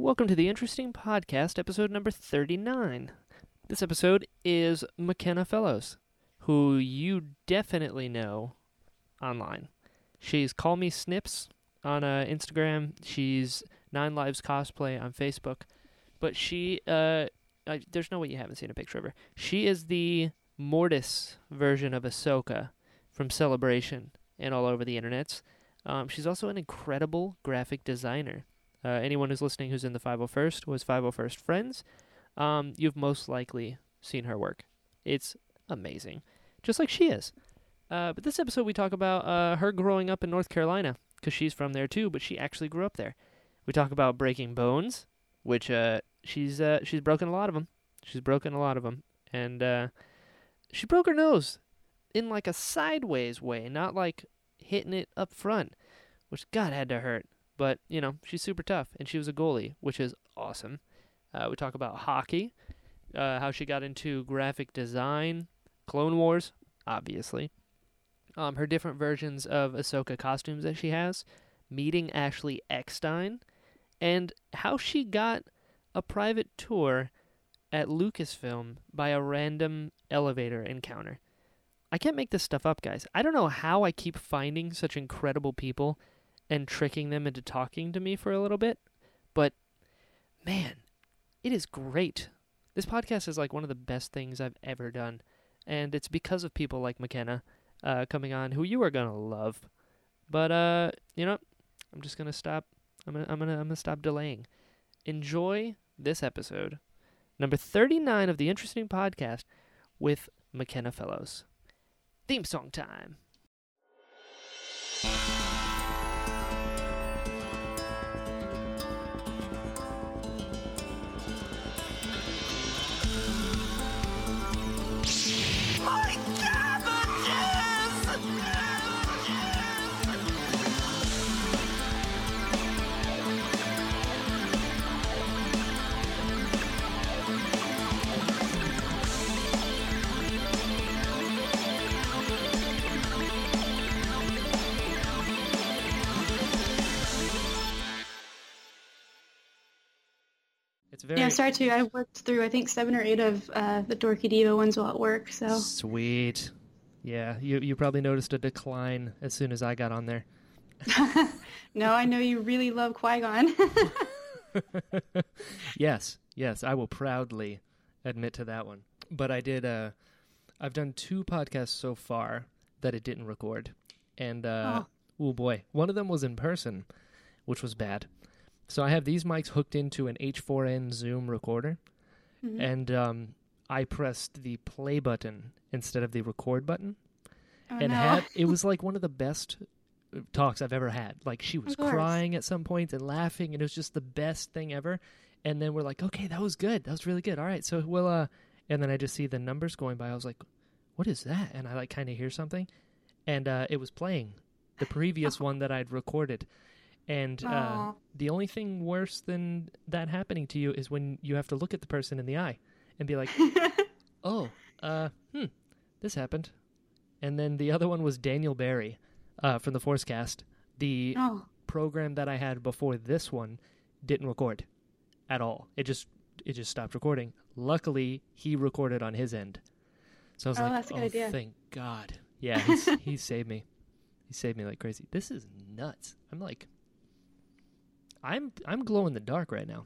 Welcome to the Interesting Podcast, episode number 39. This episode is McKenna Fellows, who you definitely know online. She's Call Me Snips on uh, Instagram. She's Nine Lives Cosplay on Facebook. But she, uh, I, there's no way you haven't seen a picture of her. She is the Mortis version of Ahsoka from Celebration and all over the internets. Um, she's also an incredible graphic designer. Uh, anyone who's listening who's in the 501st was 501st Friends, um, you've most likely seen her work. It's amazing, just like she is. Uh, but this episode, we talk about uh, her growing up in North Carolina because she's from there too, but she actually grew up there. We talk about breaking bones, which uh, she's uh, she's broken a lot of them. She's broken a lot of them, and uh, she broke her nose in like a sideways way, not like hitting it up front, which God had to hurt. But you know, she's super tough, and she was a goalie, which is awesome. Uh, we talk about hockey, uh, how she got into graphic design, Clone Wars, obviously. Um, her different versions of Ahsoka costumes that she has, meeting Ashley Eckstein, and how she got a private tour at Lucasfilm by a random elevator encounter. I can't make this stuff up, guys. I don't know how I keep finding such incredible people and tricking them into talking to me for a little bit, but man, it is great. This podcast is like one of the best things I've ever done, and it's because of people like McKenna uh, coming on, who you are gonna love. But uh, you know, I'm just gonna stop. I'm gonna I'm gonna I'm gonna stop delaying. Enjoy this episode, number 39 of the Interesting Podcast, with McKenna Fellows. Theme song time. Very Yeah, sorry too. I worked through I think seven or eight of uh, the Dorky Diva ones while at work. So sweet. Yeah, you you probably noticed a decline as soon as I got on there. no, I know you really love Qui Gon. yes, yes, I will proudly admit to that one. But I did. Uh, I've done two podcasts so far that it didn't record, and uh, oh boy, one of them was in person, which was bad. So I have these mics hooked into an H4n Zoom recorder, Mhm. and um, I pressed the play button instead of the record button, oh, and no. had it was like one of the best uh, talks I've ever had. Like she was crying at some point and laughing, and it was just the best thing ever. And then we're like, okay, that was good. That was really good. All right, so we'll uh, and then I just see the numbers going by. I was like, what is that? And I like kind of hear something, and uh, it was playing the previous one that I'd recorded. And uh, the only thing worse than that happening to you is when you have to look at the person in the eye and be like, oh, uh, hmm, this happened. And then the other one was Daniel Barry uh, from the Forcecast. The oh, program that I had before this one didn't record at all. It just it just stopped recording. Luckily, he recorded on his end. So I was Oh, like, that's a good oh, idea." thank God. Yeah, he's, he saved me. He saved me like crazy. This is nuts. I'm like, I'm I'm glow in the dark right now.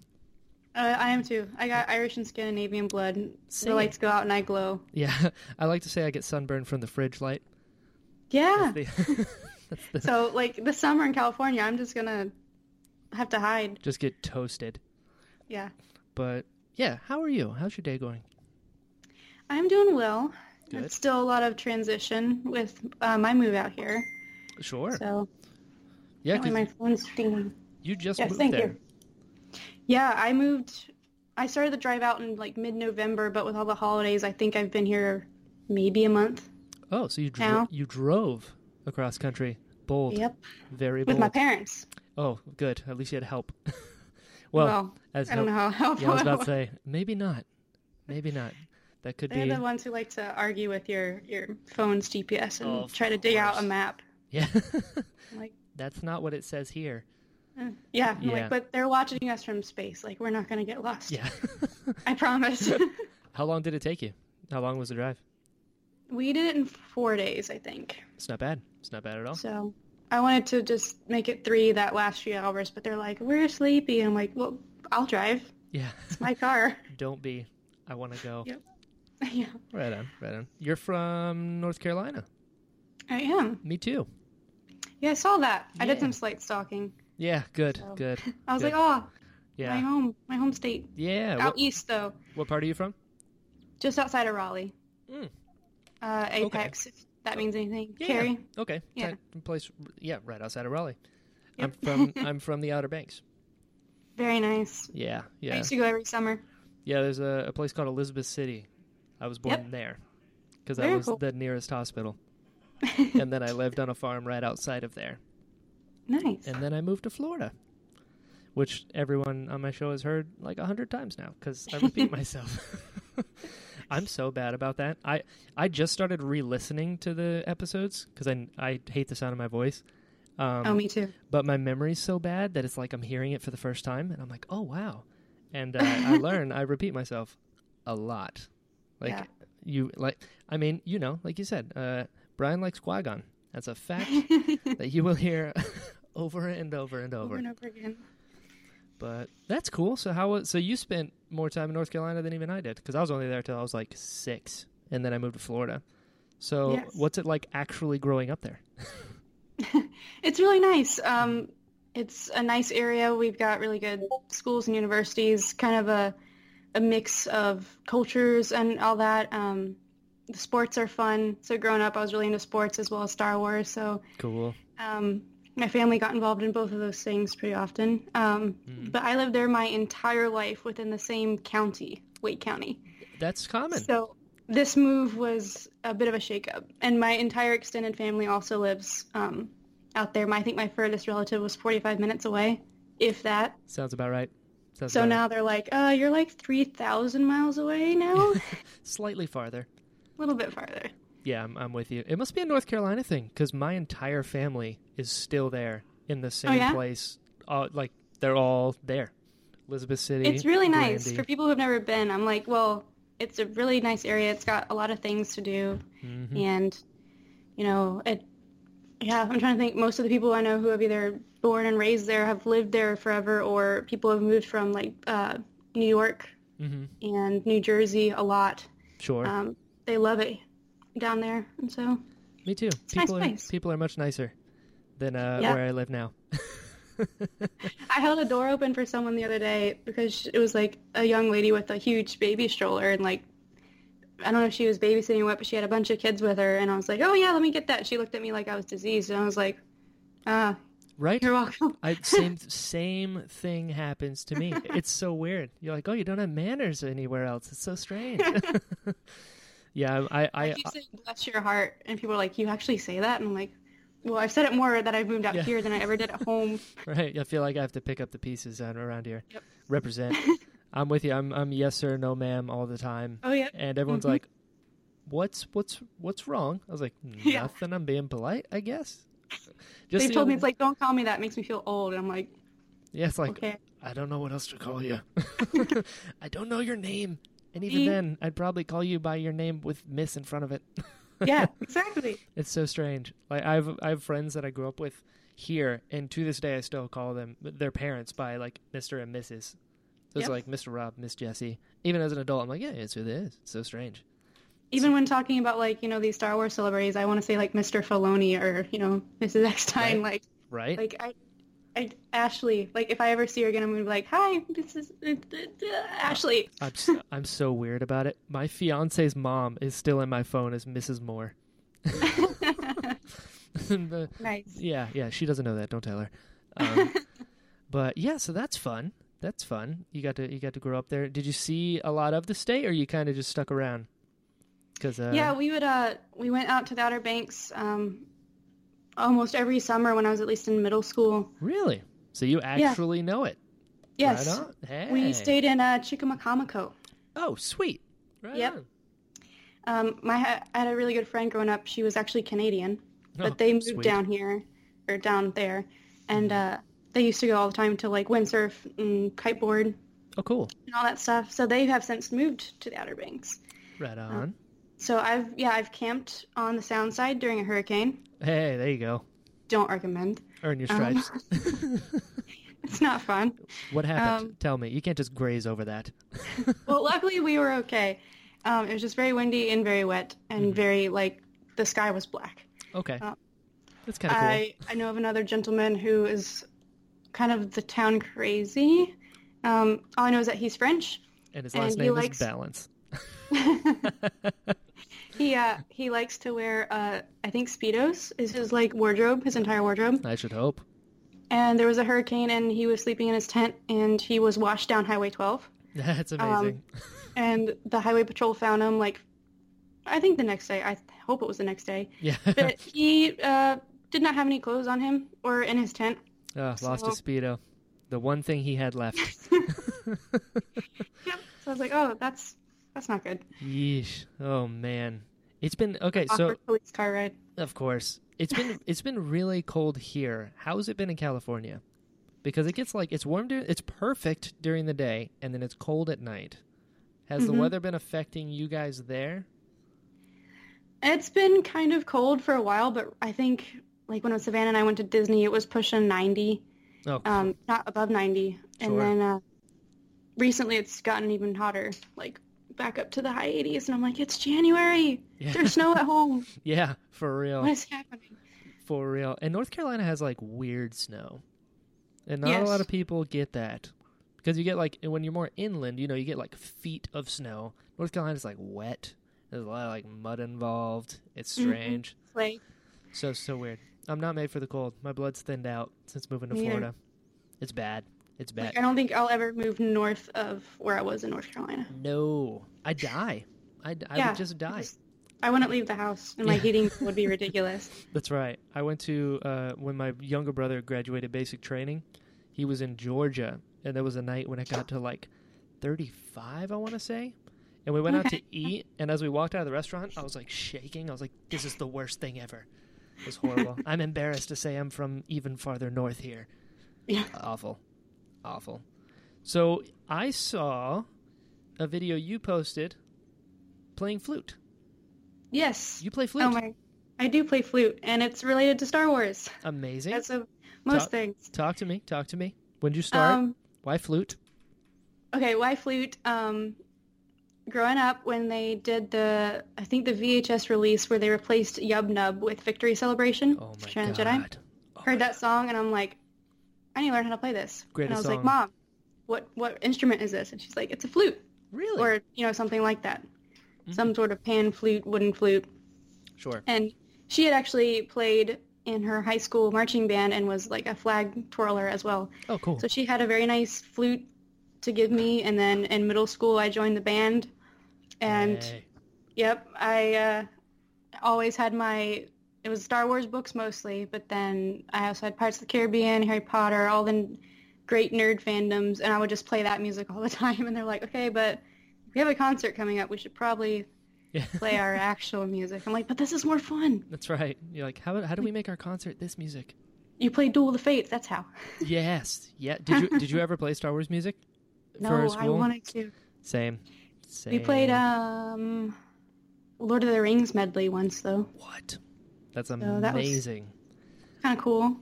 uh, I am too. I got Irish and Scandinavian blood. Same. The lights go out and I glow. Yeah, I like to say I get sunburned from the fridge light. Yeah. That's the- that's the- so like the summer in California, I'm just gonna have to hide. just get toasted. Yeah. But yeah, how are you? How's your day going? I'm doing well. Good. It's still a lot of transition with uh, my move out here. Sure. So yeah, my phone's dinging. You just Yes, moved thank there. you. Yeah, I moved. I started the drive out in like mid-November, but with all the holidays, I think I've been here maybe a month. Oh, so you dro- you drove across country. Bold. Yep, Very bold. with my parents. Oh, good. At least you had help. well, Well, as I don't know how. how yeah, I was about to say maybe not. Maybe not. That could be. They're the ones who like to argue with your your phone's GPS and Oh, try to dig out a map. Yeah. Like, That's not what it says here. Yeah, I'm Yeah. like, but they're watching us from space. Like we're not gonna get lost. Yeah. I promise. How long did it take you? How long was the drive? we did it in four days, I think. It's not bad. It's not bad at all. So I wanted to just make it three that last few hours, but they're like, we're sleepy. I'm like, well, I'll drive. Yeah. It's my car. Don't be. I want to go. Yep. yeah, Right on. Right on. You're from North Carolina. I am. Me too. Yeah, I saw that. I did some slight stalking. Yeah. Good. So- Good. I was Good. like, oh, my home, my home state. Yeah. Out What, east, though, what part are you from? just outside of Raleigh. Mm. Uh, Apex, if that means anything. Yeah. Cary. Okay. Yeah. Place. Yeah. Right outside of Raleigh. Yep. I'm from. I'm from the Outer Banks. Very nice. Yeah. I Yeah. used to go every summer. Yeah. There's a, a place called Elizabeth City. I was born Yep. there because that was cool. the nearest hospital. and then I lived on a farm right outside of there. Nice. and then I moved to Florida, which everyone on my show has heard like a hundred times now because I repeat myself. I'm so bad about that. I I just started re-listening to the episodes because I I hate the sound of my voice. Um, oh, me too. but my memory's so bad that it's like I'm hearing it for the first time, and I'm like, oh wow, and uh, I learn. I repeat myself a lot. Like Yeah. you like, I mean, you know, like you said, uh, Brian likes Qui Gon. That's a fact that you will hear over and over and over. Over and over again. But that's cool. So how was so you spent more time in North Carolina than even I did because I was only there till I was like six, and then I moved to Florida. So Yes. what's it like actually growing up there? It's really nice. Um, it's a nice area. We've got really good schools and universities, kind of a, a mix of cultures and all that. Um, the sports are fun. So growing up, I was really into sports as well as Star Wars. So Cool. um, my family got involved in both of those things pretty often. Um, Mhm. But I lived there my entire life within the same county, Wake County. That's common. So this move was a bit of a shakeup, and my entire extended family also lives um, out there. My, I think my furthest relative was 45 minutes away, if that. Sounds about right. Sounds So about now they're like, uh, you're like 3,000 miles away now? slightly farther. A little bit farther. Yeah, I'm, I'm with you. It must be a North Carolina thing because my entire family is still there in the same Oh, yeah? place. Uh, like they're all there. Elizabeth City. It's really nice. For people who've never been, I'm like, well, it's a really nice area. It's got a lot of things to do. Mhm. And, you know, it, yeah, I'm trying to think. Most of the people I know who have either born and raised there have lived there forever, or people have moved from like uh, New York Mhm. and New Jersey a lot. Sure. Um, they love it down there, and so Me too. nice People are place. people are much nicer than uh, where I live now. I held a door open for someone the other day because it was like a young lady with a huge baby stroller and like I don't know if she was babysitting or what, but she had a bunch of kids with her, and I was like, "Oh yeah, let me get that." She looked at me like I was diseased, and I was like, "Ah, right? you're welcome." I same same thing happens to me. It's so weird. You're like, oh, you don't have manners anywhere else. It's so strange. yeah, I, I, I keep saying "bless your heart," and people are like, "You actually say that?" And I'm like, "Well, I've said it more that I've moved out Yeah. here than I ever did at home." right. I feel like I have to pick up the pieces uh, around here. Yep. Represent. I'm with you. I'm, I'm yes sir, no ma'am all the time, Oh yeah, and everyone's Mhm. like, what's, what's, what's wrong? I was like, Yeah. nothing. I'm being polite, I guess. they've the told me it's like, "Don't call me that; it makes me feel old." And I'm like, yeah, it's like "Okay." I don't know what else to call you. I don't know your name. And even Me? then, I'd probably call you by your name with Miss in front of it. Yeah, exactly. It's so strange. Like I've I have friends that I grew up with here, and to this day I still call them their parents by like Mister and Mrs. So it's like Mr. Rob, Miss Jessie. Even as an adult, I'm like, yeah, it's who it is. It's so strange. Even when talking about like you know these Star Wars celebrities, I want to say like Mr. Filoni or you know Mrs. Eckstein. Right. Like Right? like I, I Ashley. Like if I ever see her again, I'm gonna be like, "Hi, this is uh, uh, uh, Ashley." I'm s I'm so weird about it. My fiance's mom is still in my phone as Mrs. Moore. The- nice. yeah, yeah, she doesn't know that. Don't tell her. Um, but yeah, so that's fun. That's fun. You got to you got to grow up there. Did you see a lot of the state, or you kind of just stuck around? Because uh, yeah, we would. Uh, we went out to the Outer Banks um, almost every summer when I was at least in middle school. really. So you actually know it. Yes, Right on. Hey. we stayed in uh, Chicamacomico. Oh, sweet. Right Yep. on. Um, my I had a really good friend growing up. She was actually Canadian, but Oh, they moved sweet. down here or down there, and uh, they used to go all the time to like windsurf and kiteboard Oh, cool. and all that stuff. So they have since moved to the Outer Banks. Right on. So I've yeah I've camped on the sound side during a hurricane. Hey, there you go. Don't recommend. Earn your Um, stripes. It's not fun. what happened? um, Tell me. You can't just graze over that. Well, luckily we were okay. Um, it was just very windy and very wet and Mm-hmm. very like the sky was black. Okay. Uh, That's kind of cool. I I know of another gentleman who is kind of the town crazy. Um, all I know is that he's French. and his last he name likes- is Balance. He uh he likes to wear uh I think speedos is his like wardrobe, his entire wardrobe. I should hope. And there was a hurricane and he was sleeping in his tent and he was washed down Highway 12. That's Um, amazing. And the highway patrol found him like I think the next day. I hope it was the next day. yeah. But he uh did not have any clothes on him or in his tent. oh, lost his speedo. The one thing he had left. Yep. So I was like, "Oh, that's that's not good." Yeesh. Oh man. It's been okay. So police car ride. of course it's been it's been really cold here. How's it been in California? Because it gets like it's warm. During, it's perfect during the day, and then it's cold at night. Has the Mhm. weather been affecting you guys there? It's been kind of cold for a while, but I think like when Savannah and I went to Disney, it was pushing 90, Oh, um, not above 90. Sure. And then uh, recently it's gotten even hotter, like back up to the high 80s. And I'm like, it's January. yeah, There's snow at home. yeah, for real. What is happening? For real. And North Carolina has like weird snow. And not a lot of people get that. Because you get like when you're more inland, you know, you get like feet of snow. North Carolina's like wet. There's a lot of like mud involved. It's Mhm. strange. Like, So so weird. I'm not made for the cold. My blood's thinned out since moving to. Florida. It's bad. It's bad. like, I don't think I'll ever move north of where I was in North Carolina. no. I die. I, I Yeah, would just die. Just- I wouldn't leave the house, and my heating would be ridiculous. That's right. I went to uh, when my younger brother graduated basic training. He was in Georgia, and there was a night when it got to like 35, I want to say. And we went out to eat, and as we walked out of the restaurant, I was like shaking. I was like, "This is the worst thing ever." It was horrible. I'm embarrassed to say I'm from even farther north here. Yeah. Awful, awful. So I saw a video you posted playing flute. Yes. You play flute. Oh my! I do play flute, and it's related to Star Wars. Amazing. That's a, most Talk- things. Talk to me. Talk to me. When did you start? Um, Why flute? okay, why flute? Um, growing up, when they did the, I think the VHS release where they replaced Yub Nub with Victory Celebration, Oh my. Jedi. Oh heard that song, and I'm like, I need to learn how to play this. Greatest and I was song. like, Mom, what what instrument is this? And she's like, it's a flute, Really? or you know something like that, Mhm. some sort of pan flute, wooden flute. sure. And she had actually played in her high school marching band and was like a flag twirler as well. Oh, cool. So she had a very nice flute to give me, and then in middle school I joined the band, and Hey. yep, I uh, always had my it was Star Wars books mostly, but then I also had Pirates of the Caribbean, Harry Potter, all the great nerd fandoms, and I would just play that music all the time. And they're like, okay, but we have a concert coming up. We should probably Yeah. play our actual music. I'm like, but this is more fun. That's right. You're like, how how do we make our concert this music? You play Duel of the Fates. That's how. yes. Yeah. Did you did you ever play Star Wars music? No, I wanted to. Same. Same. We played um, Lord of the Rings medley once though. What? That's that was- amazing. Kind of cool.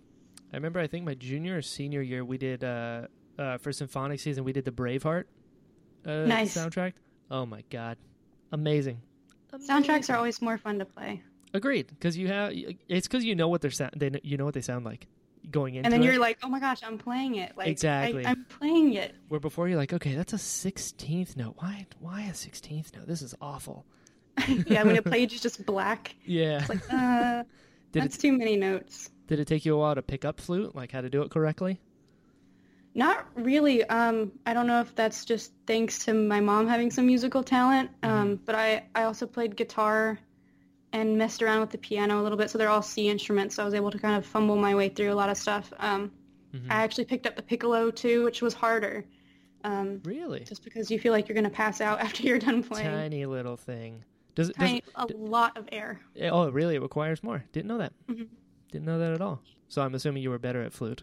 I remember. I think my junior or senior year, we did uh, uh, for symphonic season. We did the Braveheart uh, Nice. soundtrack. Oh my god, amazing. Soundtracks are always more fun to play. agreed because you have it's because you know what they're sound. They you know what they sound like going into And then it. you're like, oh my gosh, I'm playing it. Like, Exactly. I, I'm playing it. Where before you're like, okay, that's a sixteenth note. Why? Why a sixteenth note? This is awful. yeah, when a page is just black. Yeah. It's like, uh, Did that's it too many notes. did it take you a while to pick up flute, like how to do it correctly? Not really. Um, I don't know if that's just thanks to my mom having some musical talent. Um, but I, I also played guitar and messed around with the piano a little bit. So they're all C instruments. So I was able to kind of fumble my way through a lot of stuff. Um, Mhm. I actually picked up the piccolo too, which was harder. Um, Really? just because you feel like you're going to pass out after you're done playing. Tiny little thing. Does it? Does, a lot of air. it oh, really? It requires more. Didn't know that. Mhm. Didn't know that at all. So I'm assuming you were better at flute.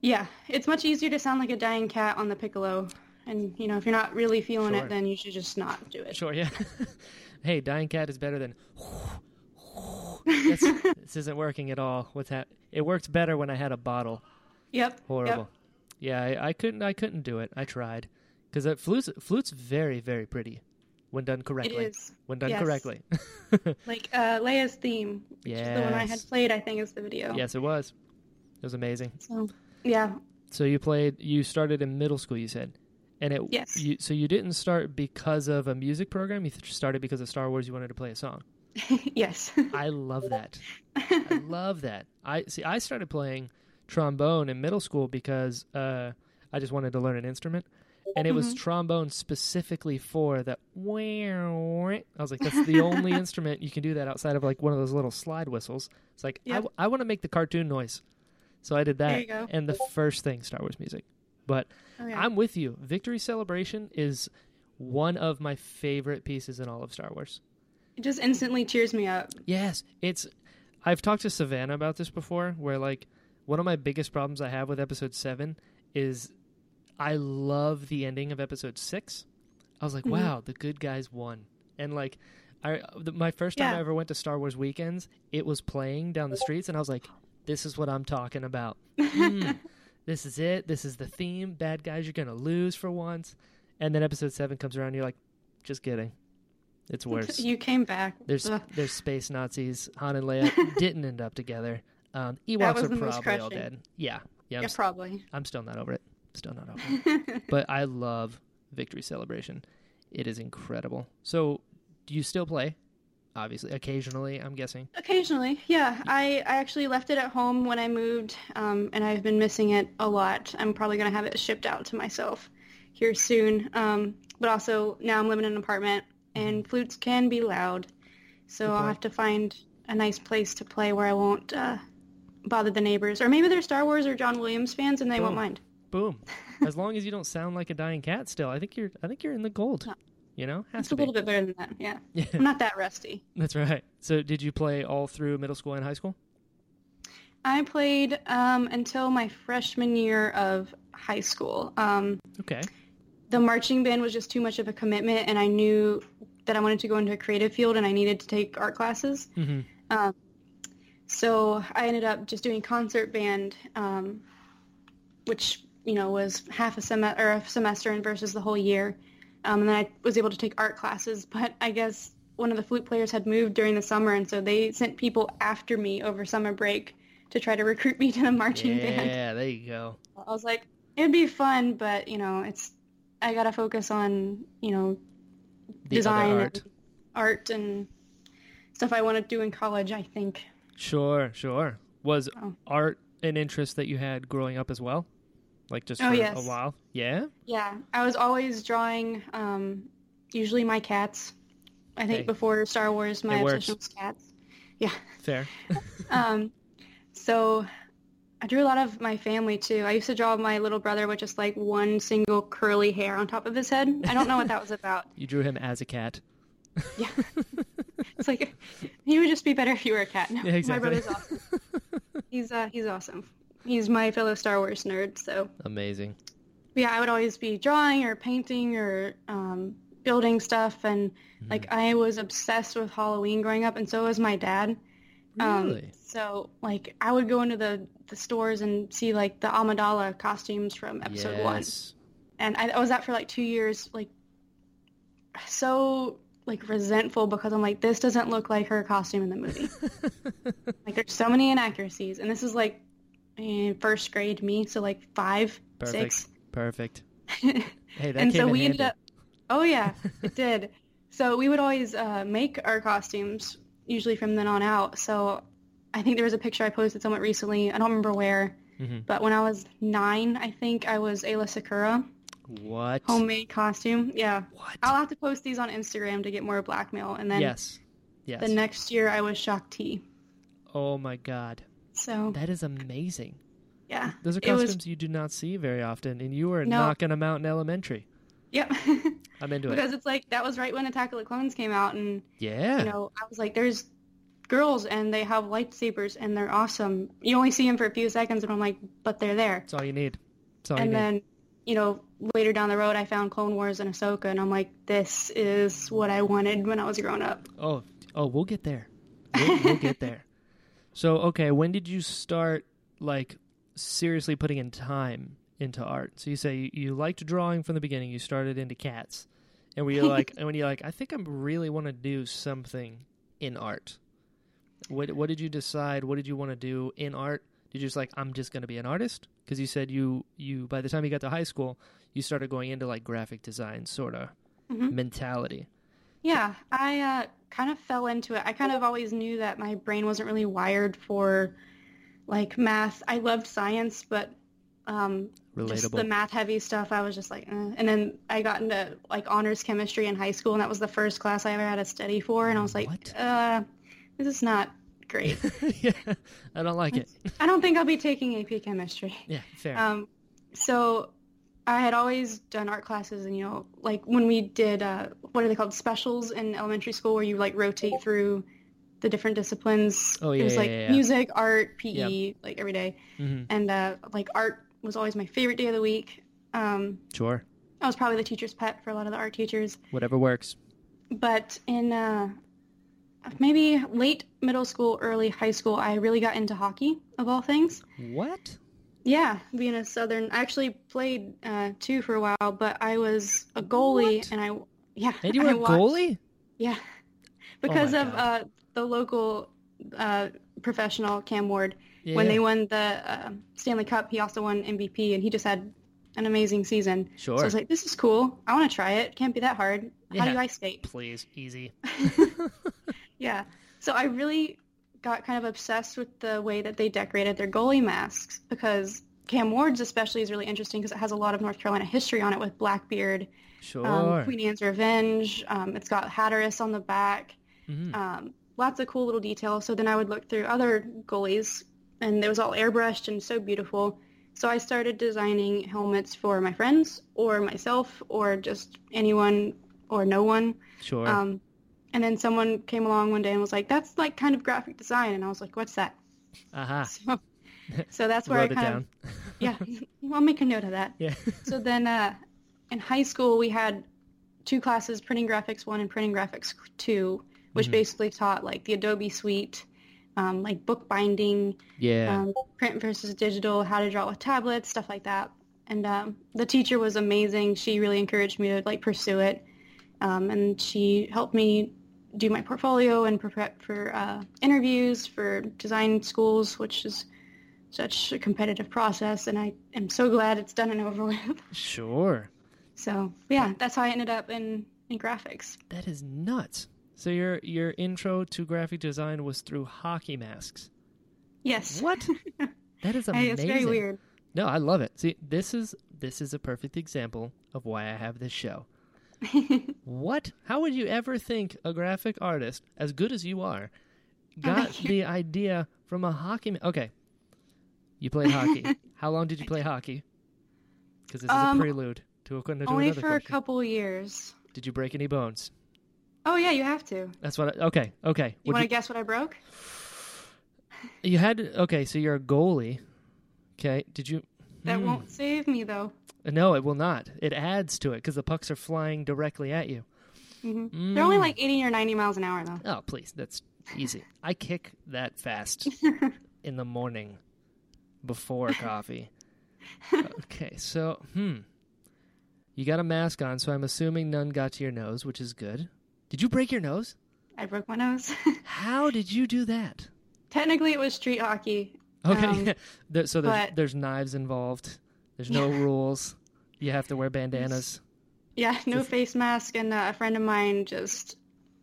Yeah, it's much easier to sound like a dying cat on the piccolo. And, you know, if you're not really feeling Sure. it, then you should just not do it. Sure, yeah. hey, dying cat is better than. That's, this isn't working at all. What's that? It worked better when I had a bottle. Yep. Horrible. Yeah, I, I couldn't. I couldn't do it. I tried because flute's flute's very very pretty when done correctly. It is. When done yes. correctly. Like uh, Leia's theme, which is the one I had played, I think, is the video. yes, it was. It was amazing. So, yeah. So you played. You started in middle school. You said, and it. Yes. You, so you didn't start because of a music program. You started because of Star Wars. You wanted to play a song. yes. I love that. I love that. I see. I started playing trombone in middle school because uh, I just wanted to learn an instrument, and it was mm-hmm. trombone specifically for that. I was like, that's the only instrument you can do that outside of like one of those little slide whistles. It's like I, Yep. want to make the cartoon noise, so I did that. There you go. And the first thing, Star Wars music. But Oh, yeah. I'm with you. Victory Celebration is one of my favorite pieces in all of Star Wars. It just instantly cheers me up. Yes, it's. I've talked to Savannah about this before, where like one of my biggest problems I have with episode seven is I love the ending of episode six. I was like, Mhm. wow, the good guys won, and like. I, the, my first time Yeah. I ever went to Star Wars weekends, it was playing down the streets, and I was like, "This is what I'm talking about. Mm, this is it. This is the theme. Bad guys, you're gonna lose for once." And then episode seven comes around, and you're like, "Just kidding. It's worse." You came back. There's Ugh. there's space Nazis. Han and Leia didn't end up together. Um, Ewoks are probably all dead. Yeah, yeah. I'm, Yeah, probably. I'm still not over it. Still not it. but I love Victory Celebration. It is incredible. So, do you still play? Obviously, occasionally. I'm guessing. Occasionally, yeah. I, I actually left it at home when I moved, um, and I've been missing it a lot. I'm probably going to have it shipped out to myself here soon. Um, but also, now I'm living in an apartment, and flutes can be loud. So I'll have to find a nice place to play where I won't uh, bother the neighbors. Or maybe they're Star Wars or John Williams fans, and they won't mind. Boom. as long as you don't sound like a dying cat, still, I think you're. I think you're in the gold. No. You know, has It's a be. little bit better than that, yeah. Yeah, I'm not that rusty. that's right. So, did you play all through middle school and high school? I played um, until my freshman year of high school. Um, Okay. the marching band was just too much of a commitment, and I knew that I wanted to go into a creative field, and I needed to take art classes. hmm Um, so I ended up just doing concert band, um, which you know was half a sem or a semester and versus the whole year. Um, and then I was able to take art classes, but I guess one of the flute players had moved during the summer, and so they sent people after me over summer break to try to recruit me to the marching band. Yeah, there you go. I was like, it'd be fun, but you know, it's I gotta focus on you know The design art. and art and stuff I want to do in college. I think. Sure, sure. Was Oh. art an interest that you had growing up as well? Like just Oh, for yes. a while? Yeah? Yeah, I was always drawing. Um, usually my cats. I think Hey. before Star Wars, my obsession was cats. Yeah. Fair. Um, so I drew a lot of my family too. I used to draw my little brother with just like one single curly hair on top of his head. I don't know what that was about. You drew him as a cat. Yeah. It's like he would just be better if you were a cat. No, Yeah, exactly. My brother's awesome. He's uh he's awesome. He's my fellow Star Wars nerd. So Amazing. yeah, I would always be drawing or painting or um, building stuff, and Mm-hmm. like I was obsessed with Halloween growing up, and so was my dad. Um, Really? so like I would go into the the stores and see like the Amidala costumes from episode one, and I, I was out for like two years, like so like resentful because I'm like this doesn't look like her costume in the movie. like there's so many inaccuracies, and this is like in first grade me, so like five, Perfect. six. Perfect. Hey, that and came so we ended up. Oh yeah, it did. So we would always uh, make our costumes usually from then on out. So I think there was a picture I posted somewhat recently. I don't remember where, Mhm. but when I was nine, I think I was Aayla Secura What? homemade costume. Yeah, What? I'll have to post these on Instagram to get more blackmail. And then yes. Yes. the next year I was Shaak Ti. oh my god. So That is amazing. yeah, Those are It was- costumes you do not see very often, and you were No. knocking them out in elementary. yep. I'm into it. because it's like that was right when Attack of the Clones came out, and Yeah. you know, I was like, there's girls and they have lightsabers and they're awesome. You only see them for a few seconds and I'm like, but they're there. That's all you need. That's all And you need. then, you know, later down the road, I found Clone Wars and Ahsoka, and I'm like, this is what I wanted when I was growing up. Oh, oh, we'll get there. We'll, we'll get there. So, okay, when did you start like seriously putting in time into art? So you say you, you liked drawing from the beginning. You started into cats, and were you like, and when you're like, I think I really want to do something in art. What what did you decide? What did you want to do in art? Did you just like I'm just going to be an artist? Because you said you you by the time you got to high school, you started going into like graphic design sort of Mhm. mentality. Yeah, I uh, kind of fell into it. I kind of always knew that my brain wasn't really wired for like math. I loved science, but um, just the math heavy stuff, I was just like, eh. and then I got into like honors chemistry in high school, and that was the first class I ever had to study for, and I was like, uh, this is not great. yeah, I don't like it. I don't think I'll be taking AP chemistry. Yeah, fair. Um, so I had always done art classes, and you know, like when we did uh, what are they called specials in elementary school, where you like rotate through the different disciplines. Oh, it yeah, was yeah, like yeah, music, art, PE, like every day, hmm and uh, like art was always my favorite day of the week. Um, Sure, I was probably the teacher's pet for a lot of the art teachers. whatever works. But in uh, maybe late middle school, early high school, I really got into hockey of all things. What? Yeah, being a Southern, I actually played uh, too for a while, but I was a goalie, What? and I yeah, And you were I a watched- goalie? Yeah, because my of uh, the local uh, professional Cam Ward. Yeah. When they won the uh, Stanley Cup, he also won MVP, and he just had an amazing season. Sure. So I was like, this is cool. I want to try it. Can't be that hard. How Yeah. do I skate? Please, easy. Yeah. So I really got kind of obsessed with the way that they decorated their goalie masks because Cam Ward's especially is really interesting because it has a lot of North Carolina history on it with Blackbeard, Sure. um, Queen Anne's Revenge. Um, it's got Hatteras on the back. Mhm. Um, lots of cool little details. So then I would look through other goalies and it was all airbrushed and so beautiful. So I started designing helmets for my friends or myself or just anyone or no one. Sure. Um, and then someone came along one day and was like, "That's like kind of graphic design," and I was like, "What's that?" Aha. So, so that's where I it kind down. of yeah. I'll make a note of that. Yeah. So then, uh, in high school, we had two classes: printing graphics one and printing graphics two, which Mhm. basically taught like the Adobe Suite, um, like bookbinding, yeah. um, print versus digital, how to draw with tablets, stuff like that. And um, the teacher was amazing. She really encouraged me to like pursue it, um, and she helped me do my portfolio and prepare for uh, interviews for design schools, which is such a competitive process. And I am so glad it's done and over with. sure. So yeah, that's how I ended up in in graphics. That is nuts. So your your intro to graphic design was through hockey masks. Yes. What? That is Hey, amazing. it's very weird. No, I love it. See, this is this is a perfect example of why I have this show. What? How would you ever think a graphic artist, as good as you are, got the idea from a hockey? Ma- okay, you played hockey. How long did you play hockey? Because this is Um, a prelude to, a, to Only for a couple years. Did you break any bones? Oh yeah, you have to. That's what. I, okay, okay. You want to guess what I broke? you had okay. So you're a goalie. Okay. Did you? That Hmm. won't save me though. No, it will not. It adds to it because the pucks are flying directly at you. hmm Mm. They're only like 80 or 90 miles an hour though. Oh, please. That's easy. I kick that fast in the morning before coffee. Okay, so, hmm. You got a mask on, so I'm assuming none got to your nose, which is good. Did you break your nose? I broke my nose. How did you do that? Technically, it was street hockey. Okay, Um, so there's, but- there's knives involved. There's no rules. You have to wear bandanas. Yeah, no Just- face mask, and uh, a friend of mine just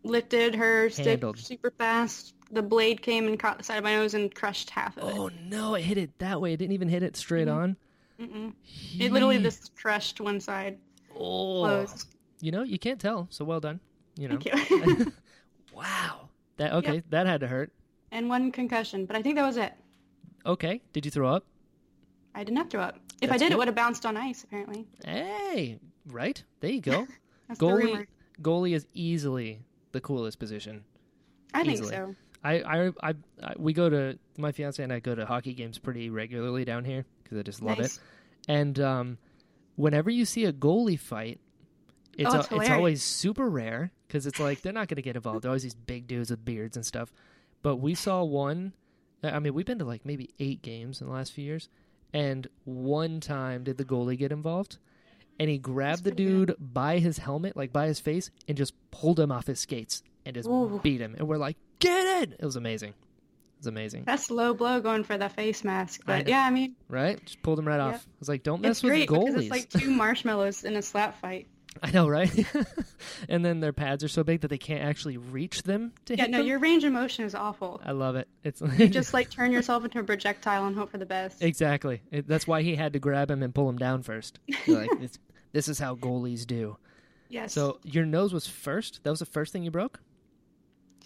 lifted her stick super fast. The blade came and caught the side of my nose and crushed half of it. Oh no! It hit it that way. It didn't even hit it straight Mhm. on. Mm-mm. It literally just crushed one side Oh, closed. you know you can't tell. So well done. You know. Thank you. wow. That okay? That had to hurt. and one concussion, but I think that was it. Okay. Did you throw up? I didn't have to up. If I did, it would have bounced on ice. Apparently, Hey, right there you go. goalie goalie is easily the coolest position. I think so. I, I, I, I, we go to my fiance and I go to hockey games pretty regularly down here because I just love Nice. it. And um, whenever you see a goalie fight, it's Oh, a- it's it's always super rare because it's like they're not going to get involved. They're always these big dudes with beards and stuff. But we saw one. I mean, we've been to like maybe eight games in the last few years, and one time did the goalie get involved, and he grabbed the pretty good. dude by his helmet, like by his face, and just pulled him off his skates and just Ooh. beat him. And we're like, "Get it!" It was amazing. It was amazing, That's low blow going for the face mask. But know. yeah, I mean, right? Just pulled him right Yep. off. I was like, "Don't mess it's with great goalies." because it's like two marshmallows in a slap fight. I know, right? and then their pads are so big that they can't actually reach them to Yeah, hit no, them. your range of motion is awful. I love it. It's You just like turn yourself into a projectile and hope for the best. exactly. It, that's why he had to grab him and pull him down first. Like this, this is how goalies do. Yes. So your nose was first. That was the first thing you broke,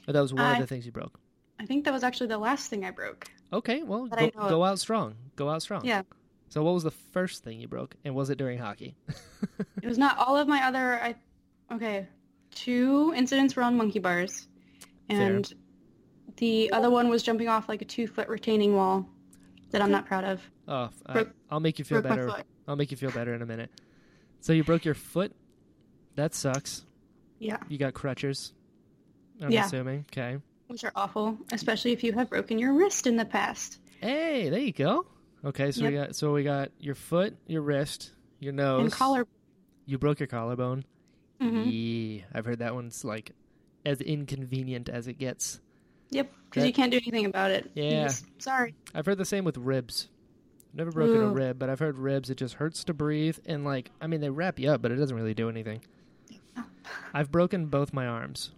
or that was one of the things you broke. I think that was actually the last thing I broke. Okay, well, go, go out strong. Go out strong. Yeah. So what was the first thing you broke, and was it during hockey? It was not all of my other. I okay, two incidents were on monkey bars, and the other one was jumping off like a two foot retaining wall that I'm not proud of. Oh, Broke- I'll make you feel better. I'll make you feel better in a minute. So you broke your foot. That sucks. Yeah, You got crutches. I'm Yeah. assuming. Okay. which are awful, especially if you have broken your wrist in the past Hey, there you go. Okay, so we got so we got your foot, your wrist, your nose. and collar. You broke your collarbone. hmm Yeah, I've heard that one's like as inconvenient as it gets. Yep, because you can't do anything about it. Yeah. just- sorry. I've heard the same with ribs. Never broken a rib, but I've heard ribs. It just hurts to breathe, and like I mean, they wrap you up, but it doesn't really do anything. I've broken both my arms.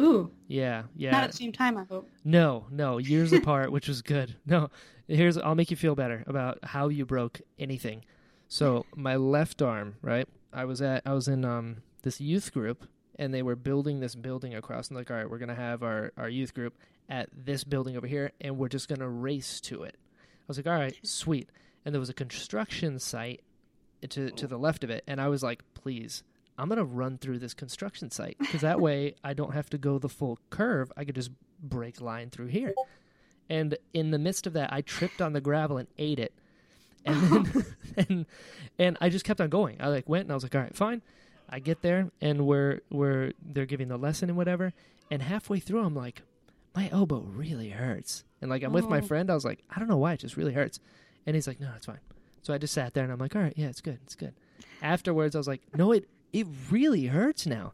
Ooh, Yeah, yeah. not at the same time. I hope. No, no, years apart, which was good. No, here's I'll make you feel better about how you broke anything. So my left arm, right? I was at I was in um this youth group and they were building this building across and like, all right, we're gonna have our, our youth group at this building over here and we're just gonna race to it. I was like, all right, sweet. And there was a construction site to to the left of it, and I was like, please, I'm gonna run through this construction site because that way I don't have to go the full curve. I could just break line through here. And in the midst of that, I tripped on the gravel and ate it. And then, and and I just kept on going. I like went and I was like, all right, fine. I get there and we're we're they're giving the lesson and whatever. And halfway through, I'm like, my elbow really hurts. And like I'm with my Oh. friend, I was like, I don't know why, it just really hurts. And he's like, no, it's fine. So I just sat there and I'm like, all right, yeah, it's good, it's good. Afterwards, I was like, no, it it really hurts now.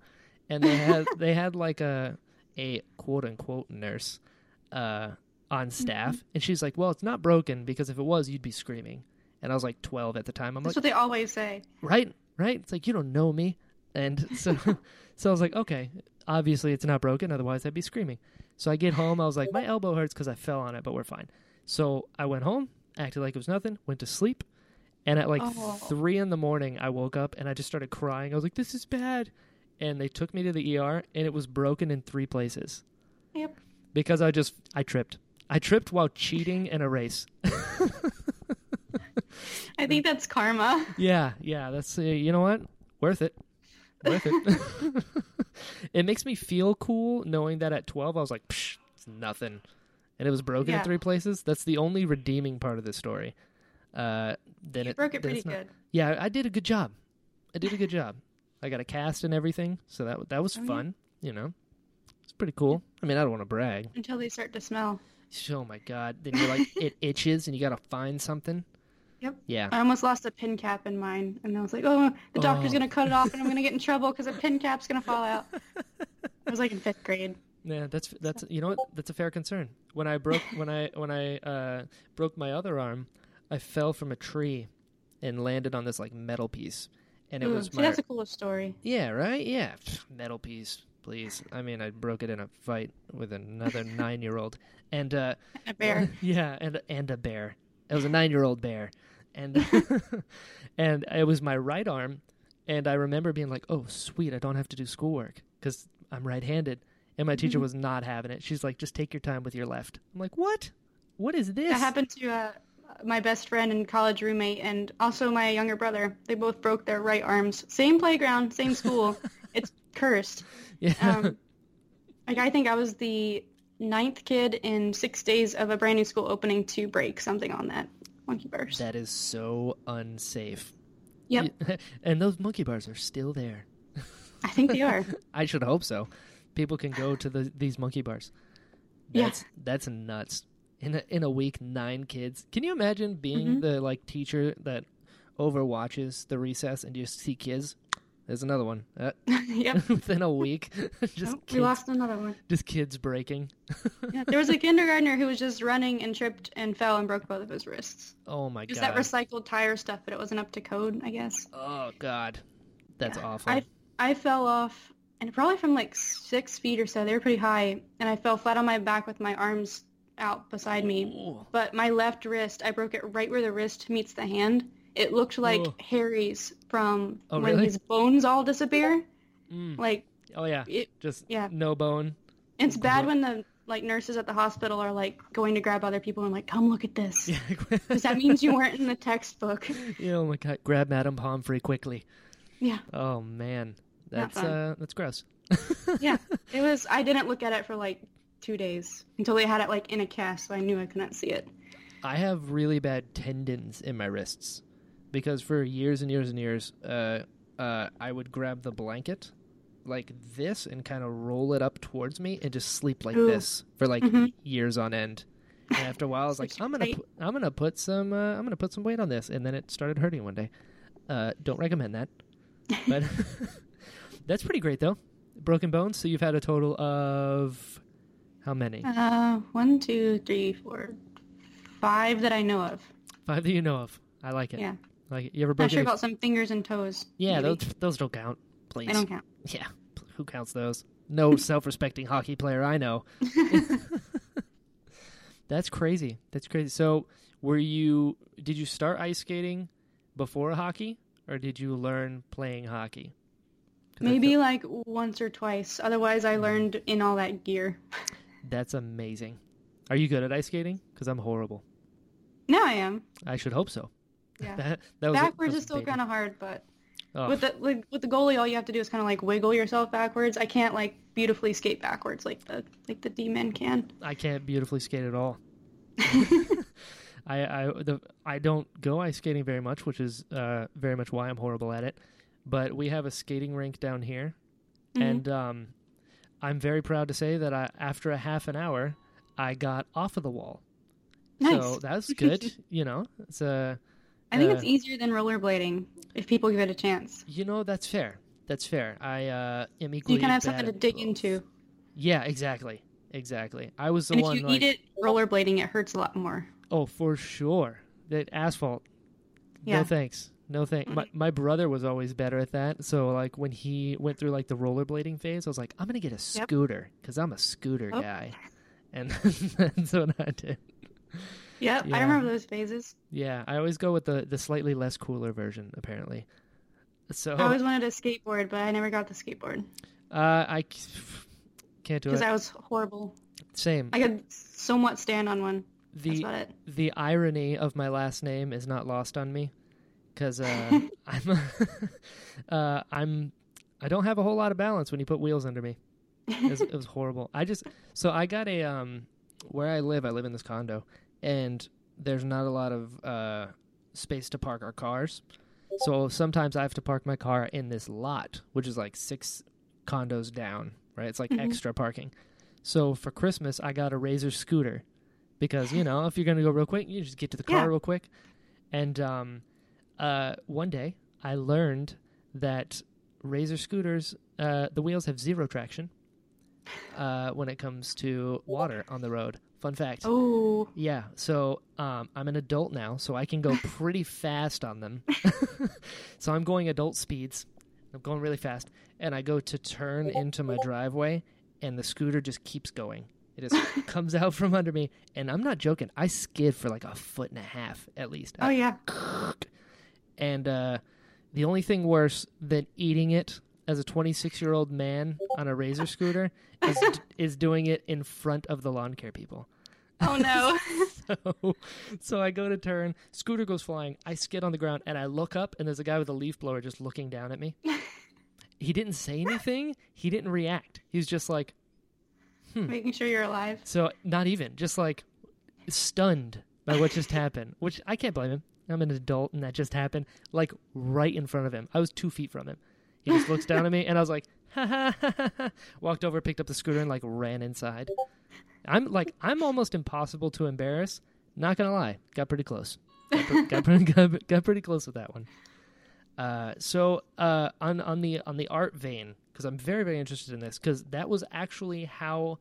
And they had they had like a a quote unquote nurse uh, on staff, and she's like, well, it's not broken because if it was, you'd be screaming. And I was like 12 at the time. I'm That's like, what they always say. right, right. It's like you don't know me, and so so I was like, okay, obviously it's not broken, otherwise I'd be screaming. So I get home, I was like, my elbow hurts because I fell on it, but we're fine. So I went home, acted like it was nothing, went to sleep, and at like Oh. three in the morning, I woke up and I just started crying. I was like, this is bad, and they took me to the ER, and it was broken in three places Yep. because I just I tripped. I tripped while cheating in a race. I think that's karma. Yeah, yeah, that's uh, you know what? Worth it. Worth it. it makes me feel cool knowing that at 12 I was like, Psh, it's nothing. And it was broken in three places. That's the only redeeming part of this story. Uh then You it broke it pretty not. good. Yeah, I did a good job. I did a good job. I got a cast and everything, so that that was Oh, yeah. fun, you know. It's pretty cool. I mean, I don't want to brag. Until they start to smell. Oh my god. Then you're like it itches and you got to find something. Yep. Yeah. I almost lost a pin cap in mine, and I was like, "Oh, the doctor's Oh. gonna cut it off, and I'm gonna get in trouble because a pin cap's gonna fall out." I was like in fifth grade. Yeah, that's that's you know what that's a fair concern. When I broke when I when I uh, broke my other arm, I fell from a tree and landed on this like metal piece, and it Ooh, was see, my that's a cool story. yeah right yeah metal piece please. I mean I broke it in a fight with another nine year old and uh, A bear. yeah and and a bear. It was a nine year old bear, and and it was my right arm, and I remember being like, oh sweet, I don't have to do schoolwork because I'm right handed. And my teacher Mhm. was not having it. She's like, just take your time with your left. I'm like, what? What is this? That happened to uh, my best friend and college roommate, and also my younger brother. They both broke their right arms. Same playground, same school. it's cursed. Yeah. Um, like I think I was the ninth kid in six days of a brand new school opening to break something on that monkey bars. That is so unsafe. Yep, and those monkey bars are still there. I think they are. I should hope so. People can go to the these monkey bars. Yeah. That's that's nuts. In a, in a week, nine kids. Can you imagine being Mhm. the like teacher that overwatches the recess and you just see kids? There's another one. Uh, yep. within a week, just Oh, we lost another one. just kids breaking. Yeah, there was a kindergartner who was just running and tripped and fell and broke both of his wrists. Oh my It was god. that recycled tire stuff, but it wasn't up to code, I guess. oh god. That's Yeah. awful. I I fell off, and probably from like six feet or so. They were pretty high, and I fell flat on my back with my arms out beside me. Ooh. But my left wrist, I broke it right where the wrist meets the hand. It looked like Ugh. Harry's from Oh, when really? his bones all disappear. Mm. Like Oh yeah. it, Just Yeah. no bone. it's bad when the like nurses at the hospital are like going to grab other people and like, come look at this. Yeah. Because that means you weren't in the textbook. you know, like uh, grab Madame Pomfrey quickly. Yeah. Oh man, that's uh, that's gross. Yeah. It was, I didn't look at it for like two days until they had it like in a cast, so I knew I couldn't see it. I have really bad tendons in my wrists because for years and years and years, uh, uh, I would grab the blanket like this and kind of roll it up towards me and just sleep like Ooh. this for like Mhm. years on end. And after a while, I was like, I'm gonna, pu- I'm gonna put some, uh, I'm gonna put some weight on this, and then it started hurting one day. Uh, don't recommend that, but that's pretty great though. Broken bones. So you've had a total of how many? Uh, one, two, three, four, five that I know of. Five that you know of. I like it. Yeah. Like it. you ever Not broke sure any- about some fingers and toes. Yeah, maybe. those those don't count. Please. They don't count. Yeah, who counts those? No self-respecting hockey player I know. That's crazy. That's crazy. So, were you? Did you start ice skating before hockey, or did you learn playing hockey? Maybe feel- like once or twice. Otherwise, I learned in all that gear. That's amazing. Are you good at ice skating? Because I'm horrible. Now I am. I should hope so. Yeah. That, that Backwards is still kind of hard, but Oh, with the like, with the goalie, all you have to do is kind of like wiggle yourself backwards. I can't like beautifully skate backwards like the like the D men can. I can't beautifully skate at all. I I the I don't go ice skating very much, which is uh, very much why I'm horrible at it. But we have a skating rink down here, Mhm. and um, I'm very proud to say that I, after a half an hour, I got off of the wall. nice. So that was good. you know, it's a I think uh, it's easier than rollerblading if people give it a chance. you know that's fair. That's fair. I uh, am So equally. you kind of have something to dig both. into. Yeah, exactly, exactly. I was the And if you like, eat it rollerblading, it hurts a lot more. Oh, for sure. That asphalt. Yeah. No thanks. No thank. My my brother was always better at that. So like when he went through like the rollerblading phase, I was like, I'm gonna get a scooter because I'm a scooter Oh. guy, and that's what I did. Yep, Yeah. I remember those phases. Yeah, I always go with the the slightly less cooler version. Apparently, so I always wanted a skateboard, but I never got the skateboard uh, I can't do it because. I was horrible. Same. I could somewhat stand on one. That's the about it. the irony of my last name is not lost on me because uh, I'm uh, I'm I don't have a whole lot of balance when you put wheels under me. It was, it was horrible. I just so I got a um where I live. I live in this condo, and there's not a lot of uh, space to park our cars. So sometimes I have to park my car in this lot, which is like six condos down. Right, it's like Mhm. extra parking. So for Christmas, I got a Razor scooter because you know if you're gonna go real quick, you just get to the car Yeah. real quick. And um, uh, one day I learned that Razor scooters, uh, the wheels have zero traction uh, when it comes to water on the road. Fun fact. Oh, Yeah, so um, I'm an adult now, so I can go pretty fast on them. so I'm going adult speeds. I'm going really fast, and I go to turn into my driveway, and the scooter just keeps going. It just comes out from under me, and I'm not joking. I skid for like a foot and a half at least. oh yeah. And uh, the only thing worse than eating it as a 26 year old man on a razor scooter is is doing it in front of the lawn care people. Oh no. So, so I go to turn, scooter goes flying. I skid on the ground, and I look up, and there's a guy with a leaf blower just looking down at me. he didn't say anything. He didn't react. He was just like, hmm. making sure you're alive. So not even, just like stunned by what just happened, which I can't blame him. I'm an adult and that just happened, like right in front of him. I was two feet from him. He just looks down at me and I was like, ha. Walked over, picked up the scooter and like ran inside. I'm like, I'm almost impossible to embarrass. Not gonna lie, got pretty close. Got, pre- got, pretty, got, got pretty close with that one. Uh, so uh, on on the on the art vein, because I'm very very interested in this, because that was actually how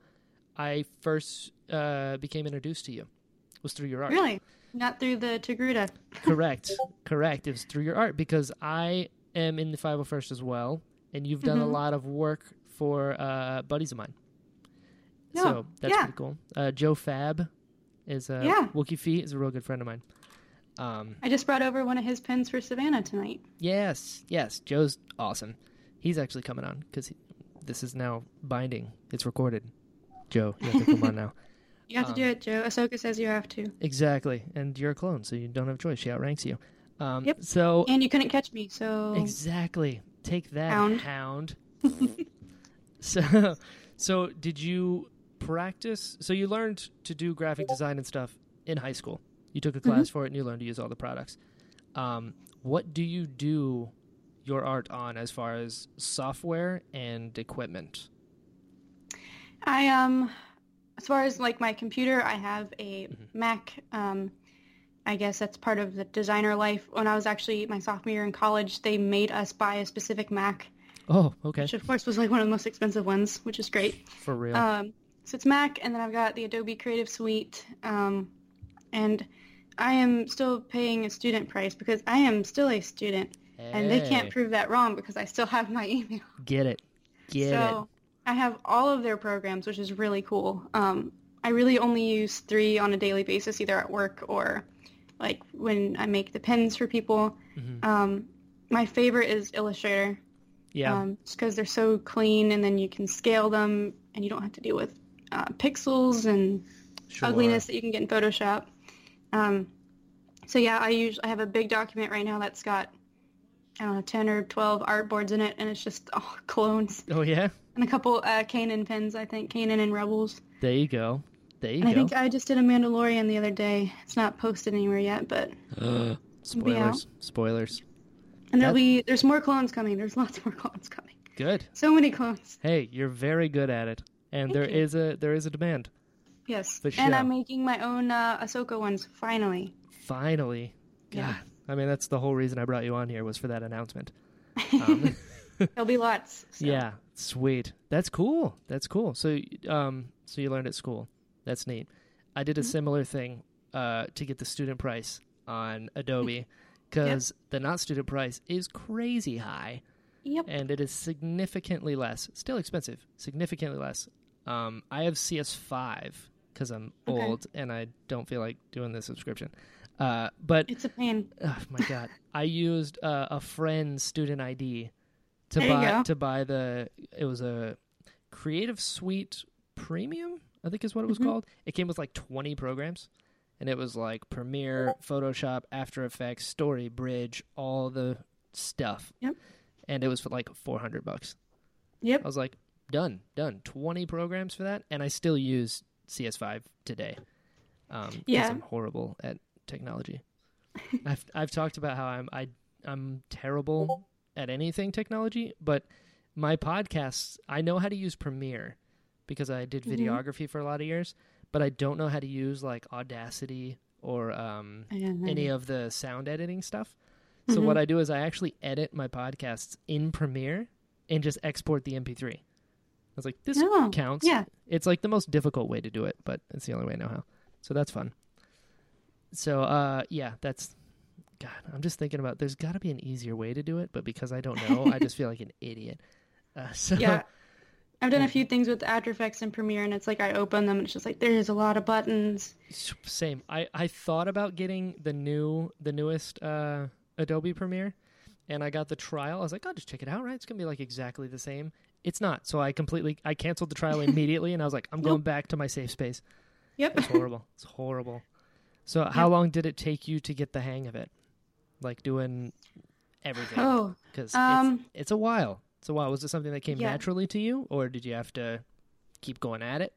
I first uh, became introduced to you, was through your art. Really? Not through the Togruta. correct, correct. It was through your art because I am in the 501st as well, and you've done a Mhm. lot of work for uh, buddies of mine. Yeah, So that's yeah. pretty cool. Uh, Joe Fab is a Yeah. Wookie Feet is a real good friend of mine. Um, I just brought over one of his pins for Savannah tonight. Yes, yes. Joe's awesome. He's actually coming on because this is now binding. It's recorded. Joe, you have to come on now. You have to do Um, it, Joe. Ahsoka says you have to. Exactly. And you're a clone, so you don't have a choice. She outranks you. Um, Yep. So, And you couldn't catch me, so exactly. Take that, Hound. hound. so, so did you practice? So you learned to do graphic design and stuff in high school. You took a Mm-hmm. class for it, and you learned to use all the products. Um, what do you do your art on as far as software and equipment? I um as far as like my computer, I have a Mhm. Mac. Um I guess that's part of the designer life. When I was actually my sophomore year in college, they made us buy a specific Mac, Oh, okay. which of course was like one of the most expensive ones, which is great. For real. Um, so it's Mac, and then I've got the Adobe Creative Suite, um, and I am still paying a student price because I am still a student, and they can't prove that wrong because I still have my email. Get it. Get so I have all of their programs, which is really cool. Um, I really only use three on a daily basis, either at work or like when I make the pins for people. Mhm. Um, my favorite is Illustrator, Yeah. um, just because they're so clean, and then you can scale them, and you don't have to deal with uh, pixels and sure. ugliness that you can get in Photoshop. Um, so yeah, I usually I have a big document right now that's got I don't know ten or twelve artboards in it, and it's just all clones Oh, yeah? And a couple uh, Kanan pins. I think Kanan and Rebels. There you go. There you And I think I just did a Mandalorian the other day. It's not posted anywhere yet, but Spoilers. Spoilers. and there'll That- be there's more clones coming. There's lots more clones coming. Good. So many clones. Hey, you're very good at it, and Thank there you. is a there is a demand. Yes, For and. I'm making my own uh, Ahsoka ones finally. Finally, God, Yeah. I mean that's the whole reason I brought you on here was for that announcement. Um, There'll be lots. so. Yeah, sweet. That's cool. That's cool. So, um, so you learned at school. That's neat. I did a Mm-hmm. similar thing uh, to get the student price on Adobe because the not student price is crazy high Yep. and it is significantly less. Still expensive, significantly less. Um, I have CS5 because I'm Okay. old and I don't feel like doing the subscription. Uh, but It's a pain. oh my god i used uh, a friend's student id to There buy to buy the it was a creative suite premium i think is what it was Mhm. called it came with like 20 programs and it was like premiere photoshop after effects story bridge all the stuff Yep. and it was for like 400 bucks Yep. i was like done done 20 programs for that and i still use cs5 today um Yeah. i'm horrible at technology I've I've talked about how I'm I I'm terrible at anything technology, but my podcasts I know how to use Premiere because I did Mhm. videography for a lot of years, but I don't know how to use like Audacity or um, any of the sound editing stuff. So Mhm. what I do is I actually edit my podcasts in Premiere and just export the MP3. I was like, this Oh, counts. yeah. It's like the most difficult way to do it, but it's the only way I know how. So that's fun. So uh yeah, that's God, I'm just thinking about there's got to be an easier way to do it, but because I don't know, I just feel like an idiot. Uh, so Yeah. I've done a few things with After Effects and Premiere, and it's like I open them, and it's just like there's a lot of buttons. same. I I thought about getting the new the newest uh Adobe Premiere and I got the trial. I was like, "I'll just check it out, right? It's going to be like exactly the same." It's not. So I completely I canceled the trial immediately and I was like, "I'm going back to my safe space." Yep. It's horrible. it's horrible. So how long did it take you to get the hang of it? Like doing everything? Oh, Because um, it's, it's a while. It's a while. Was it something that came yeah. naturally to you, or did you have to keep going at it?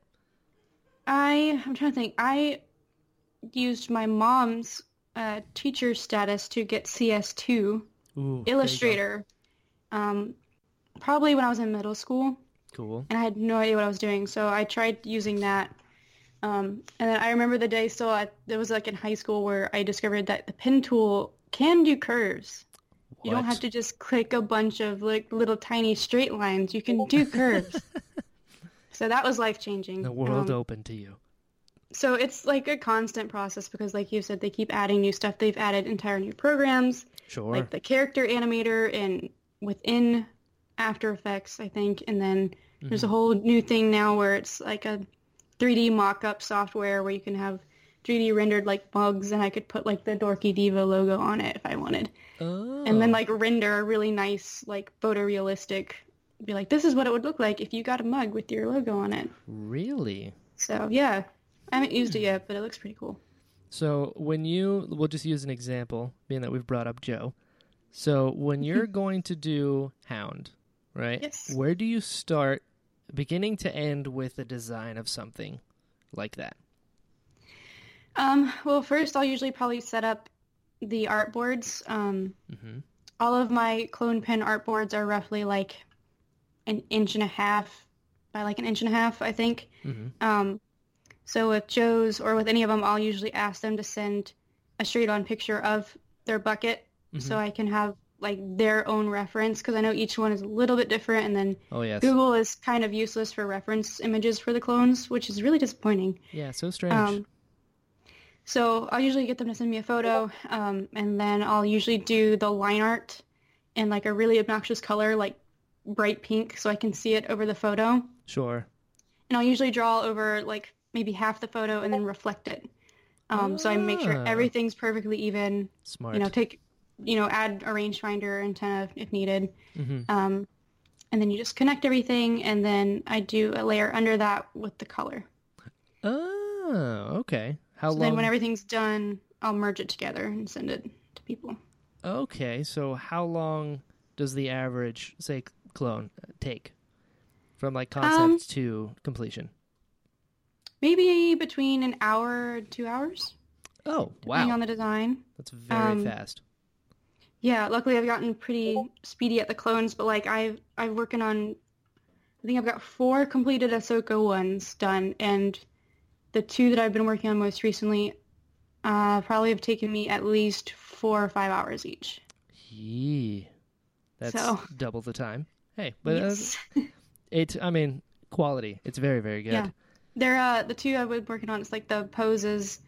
I I'm trying to think. I used my mom's uh, teacher status to get CS2 Ooh, there you go. Illustrator. Um, probably when I was in middle school, Cool. and I had no idea what I was doing. So I tried using that. Um, and then I remember the day still. I, it was like in high school where I discovered that the pen tool can do curves. You don't have to just click a bunch of like little tiny straight lines. You can do curves. so that was life changing. The world open to you. So it's like a constant process because, like you said, they keep adding new stuff. They've added entire new programs, Sure. like the character animator and within After Effects, I think. And then there's a Mm-hmm. whole new thing now where it's like a 3D mock-up software where you can have 3D rendered like mugs, and I could put like the Dorky Diva logo on it if I wanted, oh. and then oh. like render a really nice like photorealistic. Be like, this is what it would look like if you got a mug with your logo on it. Really? So yeah, I haven't used it yet, but it looks pretty cool. So when you, we'll just use an example, being that we've brought up Joe. So when mm-hmm. you're going to do Hound, right? Yes. Where do you start, beginning to end, with the design of something like that? Um, well, first I'll usually probably set up the art boards. Um, hmm all of my clone pen art boards are roughly like an inch and a half by like an inch and a half, I think. hmm Um, so with Joe's or with any of them, I'll usually ask them to send a straight-on picture of their bucket so I can have like their own reference because I know each one is a little bit different, and then Oh yes. Google is kind of useless for reference images for the clones, which is really disappointing. Yeah. So strange. Um, so I'll usually get them to send me a photo, um, and then I'll usually do the line art in like a really obnoxious color, like bright pink, so I can see it over the photo. sure. And I'll usually draw over like maybe half the photo and then reflect it. Um, So I make sure Ah. everything's perfectly even. Smart. You know, take, you know, add a rangefinder antenna if needed. hmm Um, and then you just connect everything, and then I do a layer under that with the color. Oh, okay. How So long? then when everything's done, I'll merge it together and send it to people. Okay, so how long does the average, say, clone uh, take from like concept Um, to completion? Maybe between an hour and two hours, Oh, wow! depending on the design. that's very um, fast. Yeah, luckily I've gotten pretty speedy at the clones, but like I've I'm working on I think I've got four completed Ahsoka ones done and the two that I've been working on most recently uh, probably have taken me at least four or five hours each. Yee, that's So- double the time. Hey, but uh, yes. it, I mean, quality. It's very, very good. Yeah. They're uh the two I've been working on, it's like the poses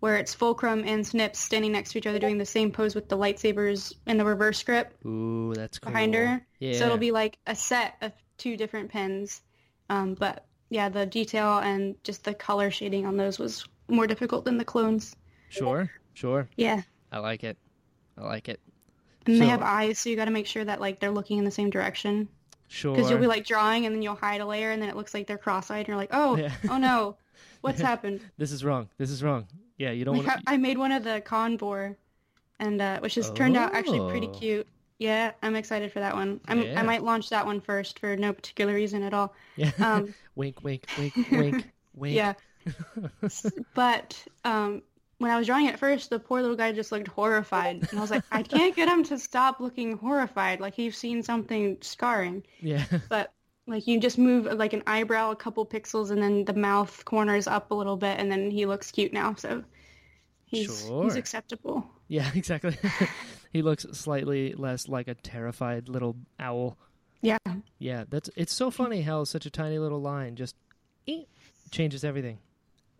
where it's Fulcrum and Snips standing next to each other doing the same pose with the lightsabers and the reverse grip. Ooh, that's cool. behind her. Yeah. So it'll be like a set of two different pens. Um, but yeah, the detail and just the color shading on those was more difficult than the clones. Sure, sure. Yeah. I like it. I like it. And they have eyes, so you got to make sure that like they're looking in the same direction. Sure. Because you'll be like drawing, and then you'll hide a layer, and then it looks like they're cross-eyed, and you're like, oh, Yeah. oh no, what's happened? this is wrong. This is wrong. Yeah, you don't Like, want I, I made one of the Convor, and uh, which has turned out actually pretty Oh. cute. Yeah, I'm excited for that one. I'm, Yeah. I might launch that one first for no particular reason at all. Yeah. Um, wink, wink, wink, wink, wink. Yeah. But um, when I was drawing it first, the poor little guy just looked horrified. And I was like, I can't get him to stop looking horrified. Like he's seen something scarring. Yeah. But like you just move like an eyebrow a couple pixels and then the mouth corners up a little bit and then he looks cute now. So he's, Sure. he's acceptable. Yeah, exactly. he looks slightly less like a terrified little owl. Yeah. Yeah, that's it's so funny how such a tiny little line just eh, changes everything.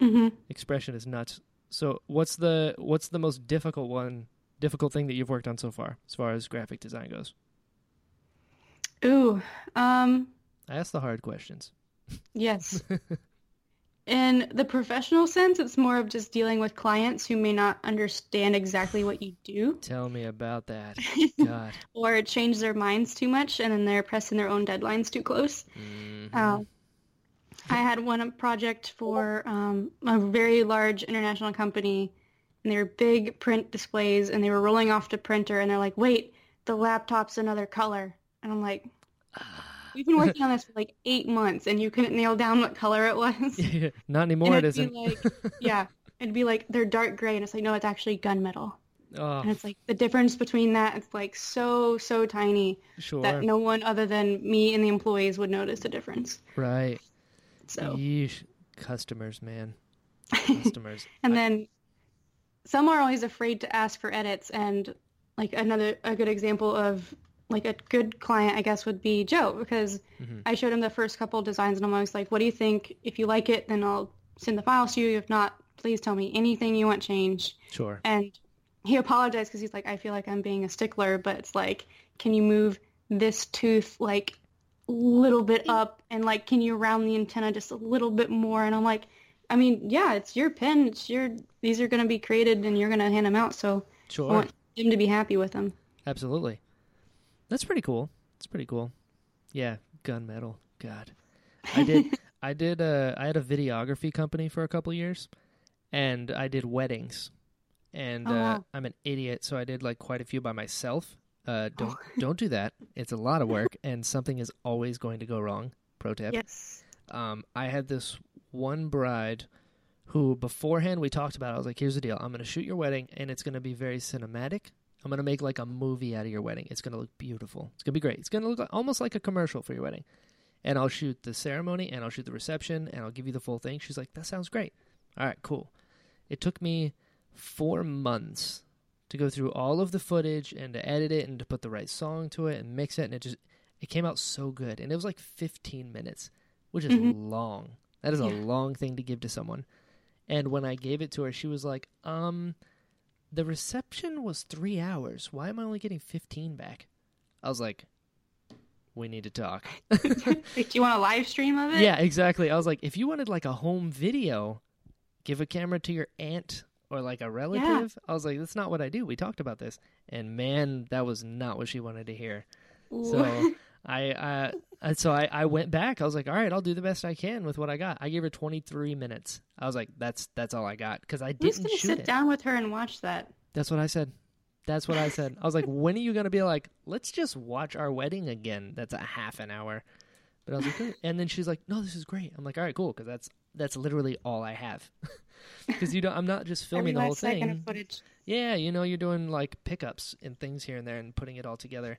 hmm Expression is nuts. So, what's the what's the most difficult one, difficult thing that you've worked on so far as far as graphic design goes? Ooh. Um, I ask the hard questions. Yes. In the professional sense, it's more of just dealing with clients who may not understand exactly what you do Tell me about that. God. or change their minds too much and then they're pressing their own deadlines too close. Mhm. Uh, I had one project for um, a very large international company and they were big print displays and they were rolling off to printer and they're like, wait, the laptop's another color. And I'm like, we've been working on this for like eight months, and you couldn't nail down what color it was. Not anymore, it isn't. like, yeah, it'd be like they're dark gray, and it's like no, it's actually gunmetal, oh, and it's like the difference between that, it's like so so tiny sure. that no one other than me and the employees would notice the difference. Right. So. Yeesh. Customers, man. Customers. And then some are always afraid to ask for edits and like another a good example of like a good client I guess would be Joe because Mhm. I showed him the first couple designs and I'm always like, what do you think? If you like it, then I'll send the files to you. If not, please tell me anything you want changed. Sure. And he apologized because he's like, I feel like I'm being a stickler, but it's like, can you move this tooth like a little bit up and like, can you round the antenna just a little bit more? And I'm like, I mean, yeah, it's your pen. It's your, these are going to be created and you're going to hand them out. So I want him to be happy with them. Absolutely. That's pretty cool. That's pretty cool. Yeah, gunmetal. God. I did I did uh I had a videography company for a couple years and I did weddings. And Oh, uh, wow. I'm an idiot, so I did like quite a few by myself. Uh don't don't do that. It's a lot of work and something is always going to go wrong. Pro tip. Yes. um, I had this one bride who beforehand we talked about. it. I was like, "Here's the deal. I'm going to shoot your wedding, and it's going to be very cinematic. I'm going to make like a movie out of your wedding. It's going to look beautiful. It's going to be great. It's going to look like, almost like a commercial for your wedding. And I'll shoot the ceremony, and I'll shoot the reception, and I'll give you the full thing." She's like, "That sounds great. All right, cool." It took me four months to go through all of the footage and to edit it and to put the right song to it and mix it, and it just it came out so good. And it was like 15 minutes which is Mhm. long. That is a long thing to give to someone. And when I gave it to her, she was like, "Um, the reception was three hours. Why am I only getting fifteen back?" I was like, "We need to talk." Like, do you want a live stream of it? yeah, exactly. I was like, "If you wanted like a home video, give a camera to your aunt or like a relative." I was like, "That's not what I do. We talked about this." And man, that was not what she wanted to hear. So I, uh, so I, I went back. I was like, all right, I'll do the best I can with what I got. I gave her 23 minutes. I was like, that's that's all I got because I didn't going to shoot sit it. down with her and watch that? That's what I said. That's what I said. I was like, when are you gonna be like, let's just watch our wedding again? That's a half an hour. But I was like, and then she's like, no, this is great. I'm like, all right, cool, because that's that's literally all I have. Because you don't, I'm not just filming the whole last second of thing. Yeah, you know, you're doing like pickups and things here and there and putting it all together.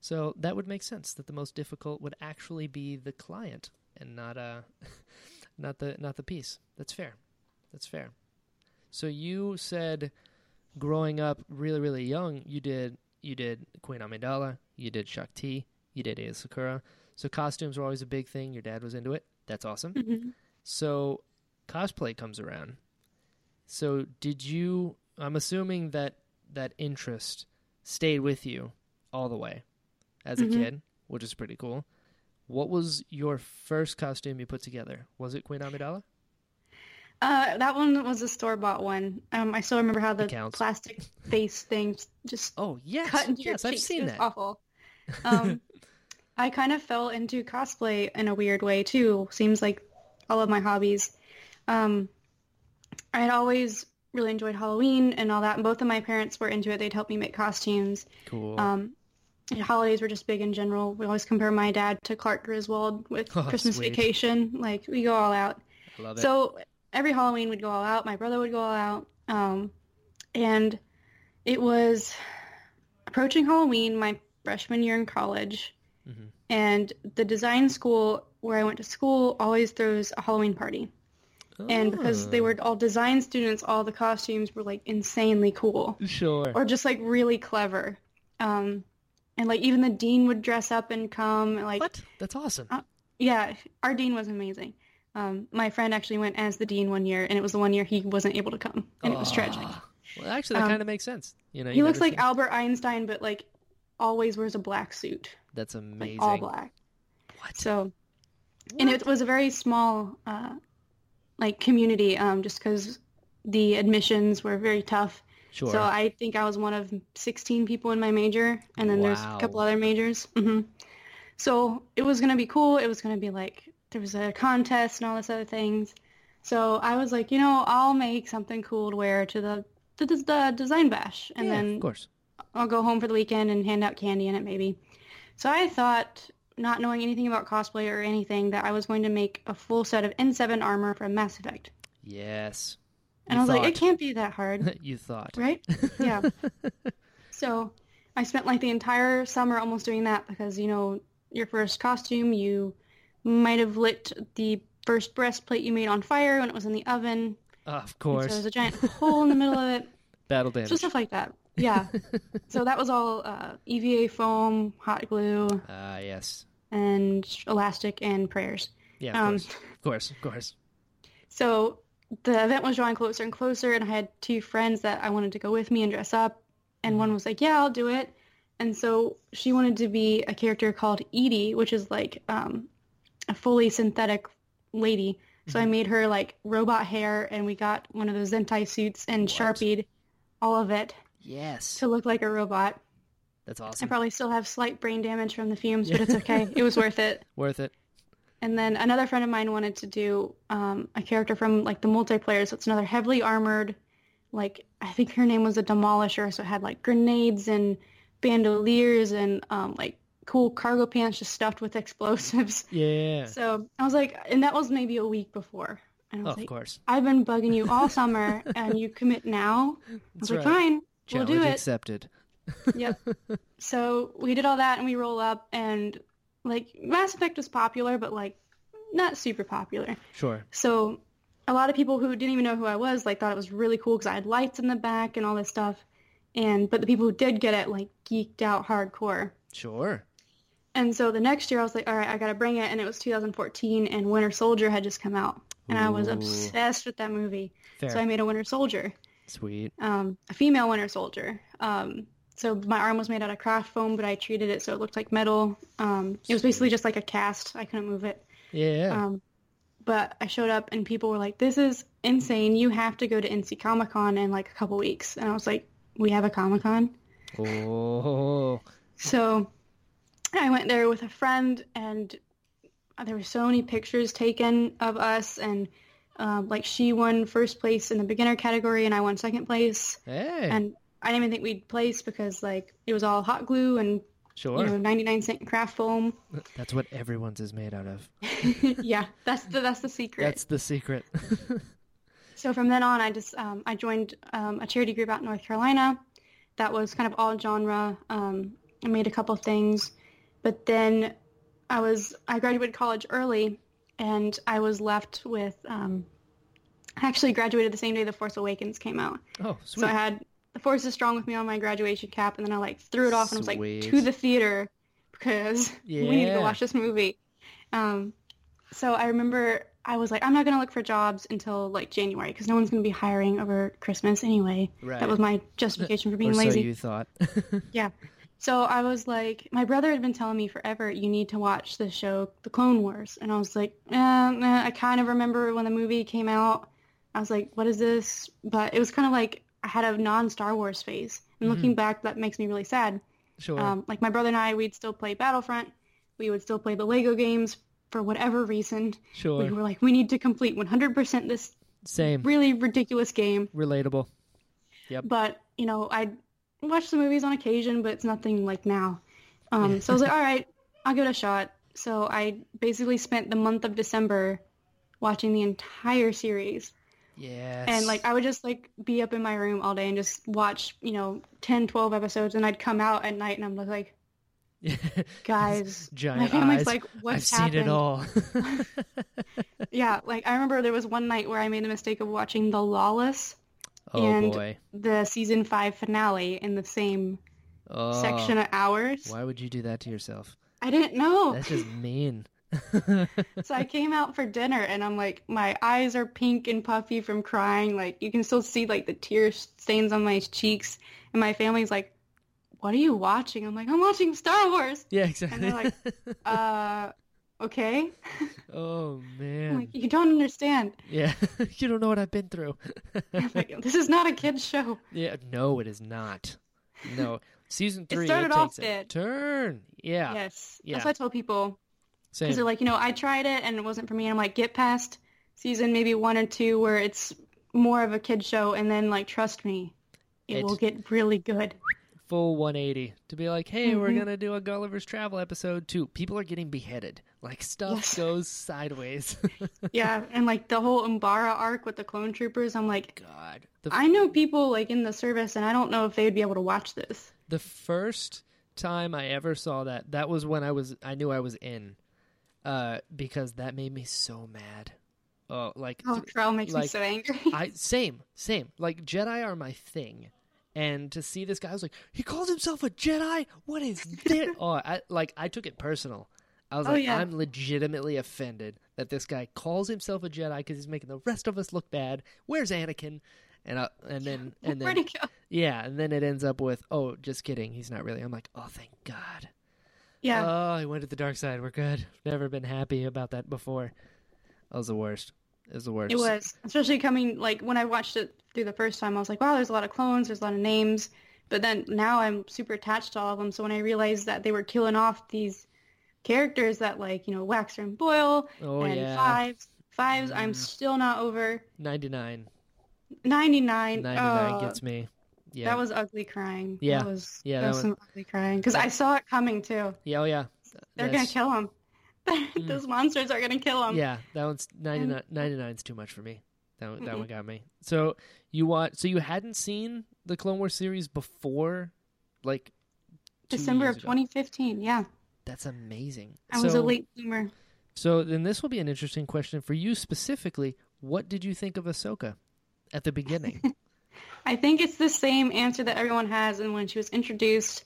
So that would make sense that the most difficult would actually be the client and not uh not the not the piece. That's fair. That's fair. So you said growing up really really young, you did you did Queen Amidala, you did Shaak Ti, you did Aayla Secura. So costumes were always a big thing. Your dad was into it. That's awesome. Mhm. So cosplay comes around. So did you I'm assuming that that interest stayed with you all the way as a Mhm. kid, which is pretty cool. What was your first costume you put together? Was it Queen Amidala? Uh, that one was a store bought one. Um, I still remember how the plastic face thing just Oh, yes. cut into yes, your I've cheeks. seen it was that. awful. Um, I kind of fell into cosplay in a weird way too. Seems like all of my hobbies. Um, I had always really enjoyed Halloween and all that, and both of my parents were into it. They'd help me make costumes. Cool. Um, holidays were just big in general. We always compare my dad to Clark Griswold with Oh, Christmas sweet. Vacation. Like we go all out. I love it. So every Halloween we'd go all out. My brother would go all out. Um, and it was approaching Halloween, my freshman year in college. Mhm. And the design school where I went to school always throws a Halloween party. And because they were all design students, all the costumes were like insanely cool sure. or just like really clever. Um, and like even the dean would dress up and come. and, Like what? That's awesome. Uh, yeah, our dean was amazing. Um, my friend actually went as the dean one year, and it was the one year he wasn't able to come, and it was tragic. Well, actually, that Um, kind of makes sense. You know, He you looks like see- Albert Einstein, but like always wears a black suit, That's like amazing. all black. What? So, and it was a very small, uh, like community, um, just because the admissions were very tough. Sure. So I think I was one of 16 people in my major, and then there's a couple other majors. hmm So it was gonna be cool. It was gonna be like there was a contest and all this other things. So I was like, you know, I'll make something cool to wear to the the, the design bash, and yeah, then of course. I'll go home for the weekend and hand out candy in it maybe. So I thought not knowing anything about cosplay or anything, that I was going to make a full set of N7 armor from Mass Effect. Yes. And You I was like, it can't be that hard, you thought. right? Yeah. so I spent like the entire summer almost doing that because, you know, your first costume, you might have lit the first breastplate you made on fire when it was in the oven. Of And So course. there's a giant hole in the middle of it. Battle damage. So stuff like that. Yeah. so that was all uh, EVA foam, hot glue, Ah, yes. and elastic and prayers. Yeah, of Um, course. Of course, of course. So the event was drawing closer and closer, and I had two friends that I wanted to go with me and dress up. And one was like, "Yeah, I'll do it." And so she wanted to be a character called EDI, which is like um, a fully synthetic lady. So I made her like robot hair, and we got one of those Zentai suits and What? sharpied all of it Yes. to look like a robot. That's awesome. I probably still have slight brain damage from the fumes, but it's okay. it was worth it. Worth it. And then another friend of mine wanted to do um, a character from like the multiplayer. So it's another heavily armored, like I think her name was a demolisher. So it had like grenades and bandoliers and um, like cool cargo pants just stuffed with explosives. Yeah. So I was like, and that was maybe a week before. And I Oh, was of course. I've been bugging you all summer, and you commit now. I That's was like, right. fine, we'll Challenge do it. accepted. Yep. so we did all that and we roll up and like Mass Effect was popular, but like not super popular. Sure. So a lot of people who didn't even know who I was like thought it was really cool because I had lights in the back and all this stuff. And but the people who did get it like geeked out hardcore. Sure. And so the next year I was like, all right, I gotta bring it. And it was 2014 and Winter Soldier had just come out. And I was obsessed with that movie. Fair. So I made a Winter Soldier Sweet. um, a female Winter Soldier. Um, so my arm was made out of craft foam, but I treated it so it looked like metal. Um, it was basically just like a cast. I couldn't move it. Yeah. Um, but I showed up and people were like, "This is insane! You have to go to NC Comic Con in like a couple weeks." And I was like, "We have a Comic Con." oh. So I went there with a friend, and there were so many pictures taken of us, and um, like she won first place in the beginner category, and I won second place. Hey. and I didn't even think we'd place because like it was all hot glue and sure. you know 99 cent craft foam. That's what everyone's is made out of. yeah, that's the that's the secret. That's the secret. So from then on, I just um, I joined um, a charity group out in North Carolina that was kind of all genre. Um, I made a couple things, but then I was I graduated college early, and I was left with. Um, I actually graduated the same day The Force Awakens came out. oh, sweet. So I had The Force is Strong with me on my graduation cap, and then I like threw it off and I was like to the theater because we need to go watch this movie. Um, so I remember I was like, I'm not gonna look for jobs until like January because no one's gonna be hiring over Christmas anyway. right. That was my justification for being or lazy. so you thought. Yeah. So I was like, my brother had been telling me forever, you need to watch the show, The Clone Wars. And I was like, eh, I kind of remember when the movie came out. I was like, what is this? But it was kind of like I had a non-Star Wars phase. And looking back, that makes me really sad. sure. Um, like my brother and I, we'd still play Battlefront. We would still play the Lego games for whatever reason. sure. We were like, we need to complete 100% this Same. really ridiculous game. Relatable. Yep. But, you know, I'd watch the movies on occasion, but it's nothing like now. Um, so I was like, all right, I'll give it a shot. So I basically spent the month of December watching the entire series. Yes. And like I would just like be up in my room all day and just watch, you know, 10, 12 episodes and I'd come out at night and I'm like, guys, my Giant family's eyes. like, I've what's seen happened? it all. Yeah, like I remember there was one night where I made the mistake of watching The Lawless, oh And- boy. the season five finale in the same Oh. section of hours. Why would you do that to yourself? I didn't know. That's just mean. So I came out for dinner and I'm like, my eyes are pink and puffy from crying. Like you can still see like the tear stains on my cheeks. And my family's like, what are you watching? I'm like, I'm watching Star Wars. yeah, exactly. And they're like, Uh, okay. oh man. like, you don't understand. yeah. you don't know what I've been through. Like, this is not a kid's show. yeah, no, it is not. No. Season three, It started it off a turn. Yeah. Yes. Yeah. That's what I tell people. Because they're like, you know, I tried it and it wasn't for me. And I'm like, get past season maybe one or two where it's more of a kid show, and then like, trust me, it, It- will get really good. full 180 to be like, hey, we're Mhm. gonna do a Gulliver's Travel episode too. People are getting beheaded. Like stuff Yes. goes sideways. Yeah, and like the whole Umbara arc with the clone troopers, I'm like, God, I know people like in the service, and I don't know if they would be able to watch this. the first time I ever saw that, that was when I was I knew I was in, uh, because that made me so mad. Oh, like Oh, Krell makes me like, so angry. I same same like Jedi are my thing, and to see this guy I was like he calls himself a Jedi. What is this? oh, I like I took it personal. I was Oh, like, yeah. I'm legitimately offended that this guy calls himself a Jedi because he's making the rest of us look bad. Where's Anakin? And I, and then and then he yeah, and then it ends up with oh, just kidding, he's not really. I'm like, oh, thank God. Yeah, Oh, he went to the dark side. We're good. Never been happy about that before. That was the worst. It was the worst. it was. Especially coming like when I watched it through the first time, I was like, wow, there's a lot of clones, there's a lot of names. But then now I'm super attached to all of them. So when I realized that they were killing off these characters that like you know Waxer and Boil Oh and yeah. Fives, Fives, I'm Mhm. still not over. 99. 99. 99 oh, gets me. Yeah. That was ugly crying. Yeah. That was, Yeah, that that was was- some ugly crying. Because I saw it coming too. yeah, oh yeah. They're That's- gonna kill him. Hmm. Those monsters are gonna kill him. Yeah, that one's 99 99's too much for me. That one, that one got me. So you want so you hadn't seen the Clone Wars series before like December of 2015. Yeah, That's amazing. I so, was a late bloomer. So then this will be an interesting question for you specifically. What did you think of Ahsoka at the beginning? I think it's the same answer that everyone has. And when she was introduced,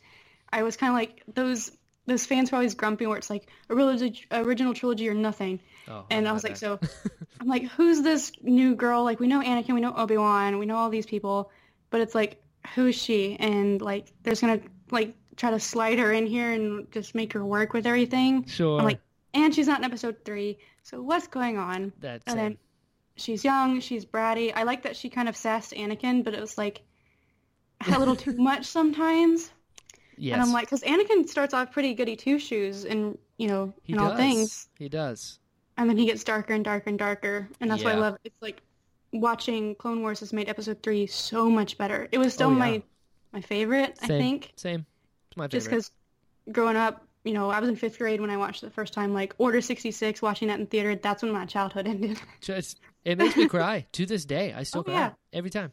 I was kind of like those those fans were always grumpy, where it's like original original trilogy or nothing. Oh, And I love was like, that. so I'm like, who's this new girl? Like we know Anakin, we know Obi Wan, we know all these people, but it's like, who's she? And like, there's gonna like try to slide her in here and just make her work with everything. sure. I'm like, and she's not in episode three, so what's going on? that's And it. then she's young, she's bratty. I like that she kind of sassed Anakin, but it was like a little too much sometimes. yes. And I'm like, because Anakin starts off pretty goody two shoes, and you know, he in does. all things, He does. and then he gets darker and darker and darker, and that's why I Yeah. love. It's like watching Clone Wars has made Episode three so much better. It was oh, still Oh, yeah. my my favorite, I think, Same. It's my favorite. just because growing up. You know, I was in fifth grade when I watched it the first time. Like Order sixty six, watching that in theater. That's when my childhood ended. Just it makes me cry to this day. I still Oh, cry yeah. every time.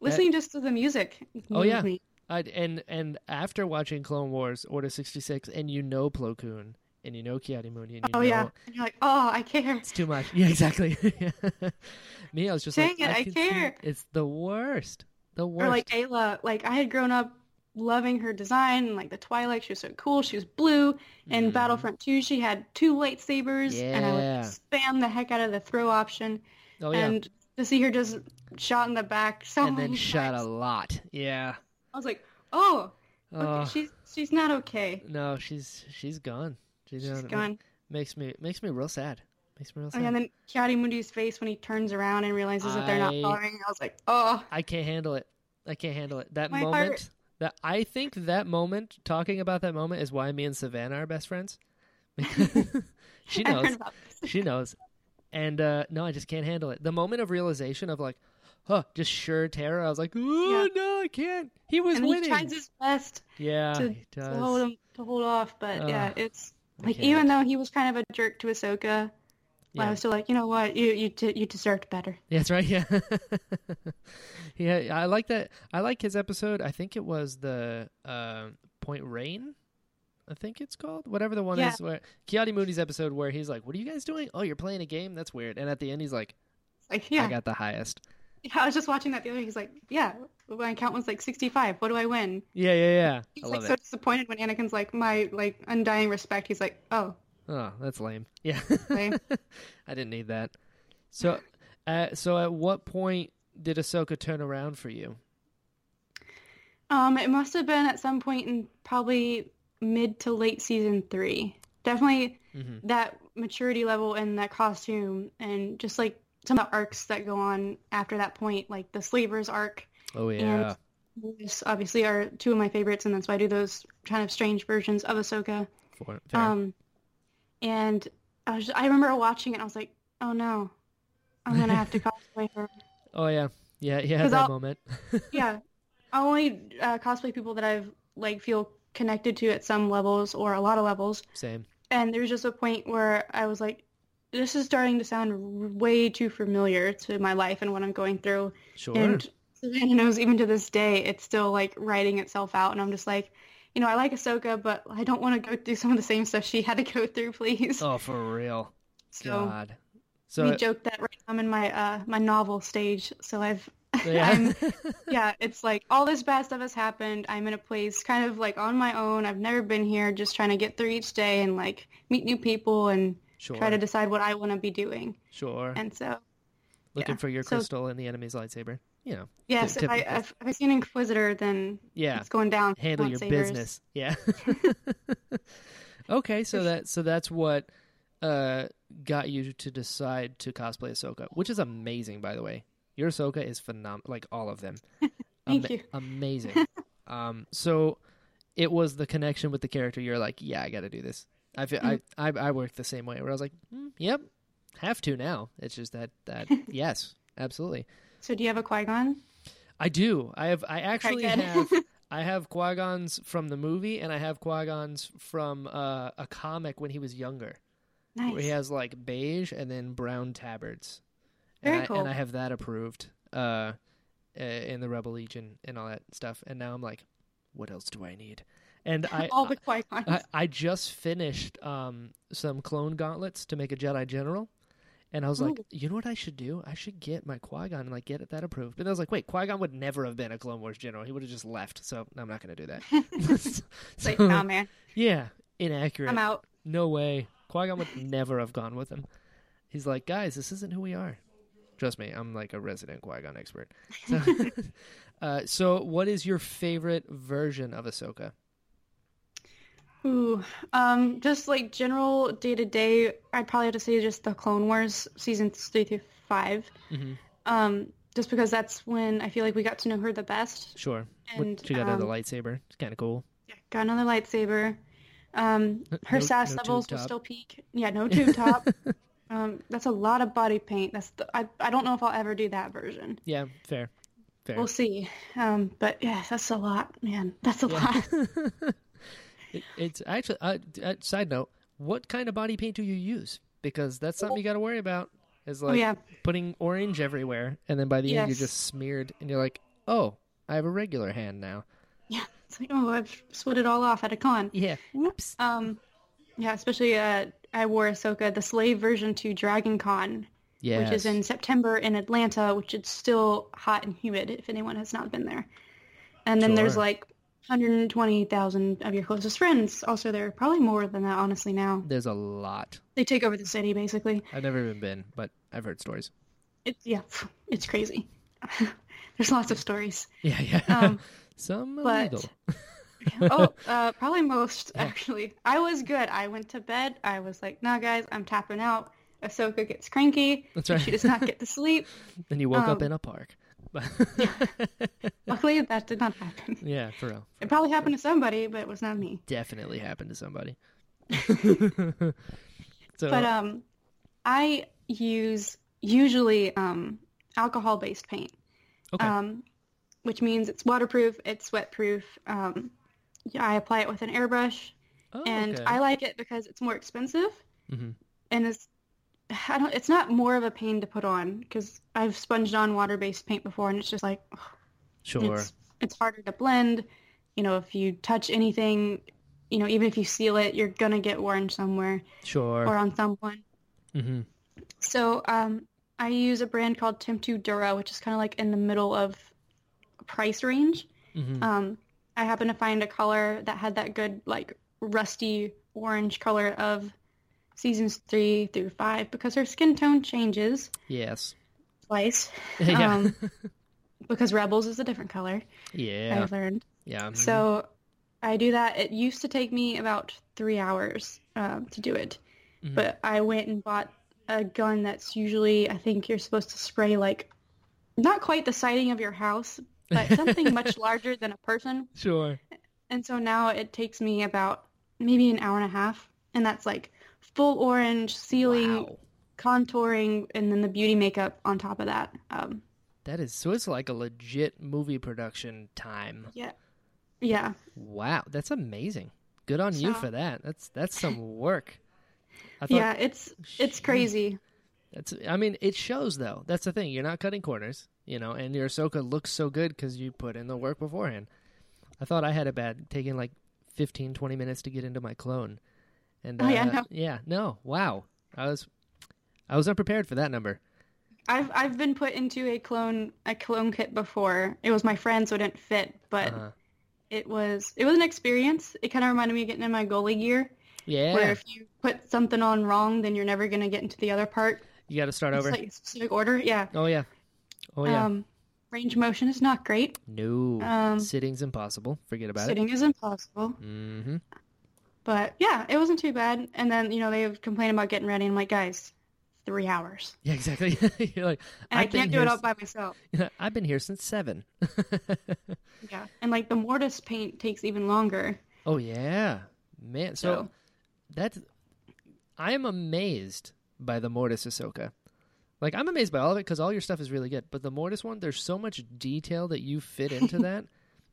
Listening just to the music. Oh, yeah. me. I and and after watching Clone Wars Order sixty six, and you know Plo Koon, and you know Ki-Adi-Mundi, and you Oh know yeah. And you're like, oh, I care. it's too much. Yeah, exactly. Me, I was just like, it, I see- care. It's the worst. The worst. Or like Aayla, like I had grown up loving her design and like the Twilight, she was so cool. She was blue. And Mhm. Battlefront 2, she had two lightsabers, and I would spam the heck out of the throw option. Oh yeah, And to see her just shot in the back so and then many shot a lot. Yeah. I was like, oh, okay, she's she's not okay. no, she's she's gone. She's, She's gone. gone. Makes me makes me real sad. Makes me real sad. Oh, yeah, and then Ki-Adi-Mundi's face when he turns around and realizes that they're not I- following. I was like, oh, I can't handle it. I can't handle it. That My moment. heart. That I think that moment. Talking about that moment is why me and Savannah are best friends. she knows. She knows. And uh, no, I just can't handle it. The moment of realization of like, huh, just sure terror. I was like, oh Yeah. no, I can't. He was And winning. he tries his best yeah, to, he to hold him to hold off, but yeah, it's like even though he was kind of a jerk to Ahsoka, I was still like, you know what, you you you deserved better. That's right. Yeah, yeah. I like that. I like his episode. I think it was the uh, Point Rain. I think it's called whatever the one Yeah. is where Ki-Adi-Mundi's episode where he's like, "What are you guys doing? Oh, you're playing a game. That's weird." And at the end, he's like, Like yeah, "I got the highest." Yeah, I was just watching that the other. day. He's like, yeah, my count was like sixty-five. What do I win? Yeah, yeah, yeah. He's I like so it. disappointed when Anakin's like, my like undying respect. He's like, oh, Oh, that's lame. Yeah, Lame. I didn't need that. So, uh, so at what point did Ahsoka turn around for you? um, it must have been at some point in probably mid to late season three. Definitely hmm that maturity level and that costume and just like some of the arcs that go on after that point, like the Slavers arc. Oh yeah, This obviously are two of my favorites, and that's why I do those kind of strange versions of Ahsoka. For- Um, and I was, I remember watching it, and I was like, oh no, I'm gonna have to cosplay her. oh yeah, yeah, yeah, That I'll- moment. Yeah, I only uh, cosplay people that I've like feel connected to at some levels or a lot of levels. Same. And there was just a point where I was like, this is starting to sound way too familiar to my life and what I'm going through. Sure. And Savannah knows even to this day, it's still like writing itself out. And I'm just like, you know, I like Ahsoka, but I don't want to go through some of the same stuff she had to go through, please. oh, for real. so God. So we joke that right now I'm in my uh my novel stage. So I've yeah. Yeah, it's like all this bad stuff has happened. I'm in a place kind of like on my own. I've never been here, just trying to get through each day and like meet new people and sure. try to decide what I want to be doing. sure. And so Looking yeah. for your So- crystal in the enemy's lightsaber. You know. yes, if I if, if I see an Inquisitor, then Yeah. it's going down. handle your lightsabers. business. Yeah. okay, so that so that's what uh got you to decide to cosplay Ahsoka, which is amazing, by the way. Your Ahsoka is phenomenal, like all of them. Thank you. Amazing. um, so it was the connection with the character. You're like, yeah, I got to do this. I feel I, I I worked the same way where I was like, mm, yep, have to now. It's just that that yes, absolutely. So do you have a Qui Gon? I do. I have. I actually have. I have Qui Gon's from the movie, and I have Qui Gon's from uh, a comic when he was younger, Nice. where he has like beige and then brown tabards. And I, cool. And I have that approved uh, in the Rebel Legion and all that stuff. And now I'm like, what else do I need? And I, all the Qui. I, I just finished um, some clone gauntlets to make a Jedi General, and I was like, you know what I should do? I should get my Qui Gon and like get that approved. But I was like, wait, Qui Gon would never have been a Clone Wars general. He would have just left. So I'm not going to do that. It's like, nah, man, yeah, inaccurate. I'm out. No way. Qui Gon would never have gone with him. He's like, guys, this isn't who we are. Trust me, I'm like a resident Qui Gon expert. So, uh, so, what is your favorite version of Ahsoka? Ooh, um, just like general day to day, I'd probably have to say just the Clone Wars seasons three through 5 hmm Um, just because that's when I feel like we got to know her the best. Sure. And, she got another um, lightsaber. It's kind of cool. Yeah, Got another lightsaber. Um, her No- sass no levels tube will still peak. Yeah, no tube top. um, that's a lot of body paint. That's the, I I don't know if I'll ever do that version. Yeah, fair. Fair. We'll see. Um, but yeah, that's a lot, man. That's a Yeah. lot. It, it's actually, uh, uh, side note, what kind of body paint do you use? Because that's something you got to worry about. Is like oh yeah, putting orange everywhere, and then by the end you're just smeared, and you're like, oh, I have a regular hand now. yeah. It's like oh, I've sweat it all off at a con. Yeah. Whoops. Um, yeah, especially uh, I wore Ahsoka, the slave version to Dragon Con, Yeah. which is in September in Atlanta, which is still hot and humid if anyone has not been there. And then there's like 120,000 of your closest friends also there. Are probably more than that, honestly, now. There's a lot. They take over the city, basically. I've never even been, but I've heard stories. It's, yeah, it's crazy. there's lots of stories. Yeah, yeah. Um, Some but- illegal. oh, uh, probably most, actually. I was good. I went to bed. I was like, nah, guys, I'm tapping out. Ahsoka gets cranky. That's right. She does not get to sleep. Then you woke up um, in a park. Luckily, that did not happen. yeah, for real. It probably happened to somebody, but it was not me. Definitely happened to somebody. so, But um, I use usually um alcohol-based paint, okay. um, which means it's waterproof, it's sweat-proof. Um, yeah, I apply it with an airbrush, Oh, and okay. I like it because it's more expensive, Mhm. and it's I don't. It's not more of a pain to put on because I've sponged on water-based paint before, and it's just like Sure. it's it's harder to blend. You know, if you touch anything, you know, even if you seal it, you're gonna get orange somewhere Sure. or on someone. hmm So um, I use a brand called Temptu Dura, which is kind of like in the middle of price range. hmm Um, I happened to find a color that had that good like rusty orange color of seasons three through five because her skin tone changes yes. twice. yeah. Um, because Rebels is a different color. yeah. I've learned. Yeah. mhm. So I do that. It used to take me about three hours um, to do it, Mhm. but I went and bought a gun that's usually I think you're supposed to spray like not quite the siding of your house, but something much larger than a person. Sure. And so now it takes me about maybe an hour and a half, and that's like full orange sealing, Wow. contouring, and then the beauty makeup on top of that. Um, That is so. It's like a legit movie production time. yeah. Yeah. Wow, that's amazing. Good on you for that. That's that's some work. I thought Yeah, it's it's crazy. That's. I mean, it shows though. That's the thing. You're not cutting corners, you know, and your Ahsoka looks so good because you put in the work beforehand. I thought I had it bad, taking like 15, 20 minutes to get into my clone. And Oh, yeah, uh, no. yeah, no, wow. I was, I was unprepared for that number. I've I've been put into a clone a clone kit before. It was my friend, so it didn't fit, but Uh, it was it was an experience. It kind of reminded me of getting in my goalie gear, yeah, where if you put something on wrong, then you're never gonna get into the other part. you got to start It's over. like specific order. Yeah. oh yeah, oh yeah. Um, range motion is not great. no, um, sitting's impossible. Forget about it. Sitting is impossible. Mm-hmm. But yeah, it wasn't too bad. And then you know they complain about getting ready. And I'm like, guys, three hours, Yeah, exactly. You're like, and I I've can't do it all by myself. I've been here since seven. Yeah, and like the Mortis paint takes even longer. Oh yeah, man. So, So- that's I am amazed by the Mortis Ahsoka. Like I'm amazed by all of it because all your stuff is really good. But the Mortis one, there's so much detail that you fit into that.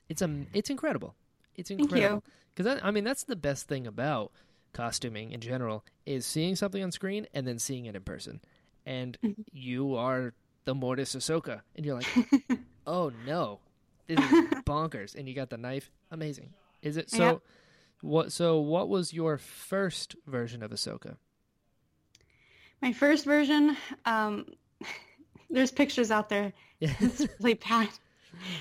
It's um, it's incredible. It's incredible. Because I mean, that's the best thing about costuming in general is seeing something on screen and then seeing it in person. And Mm-hmm. you are the Mortis Ahsoka, and you're like, oh no, this is bonkers. And you got the knife, amazing. Is it so? Yep. What? So what was your first version of Ahsoka? My first version, um, there's pictures out there. Yeah, It's really bad.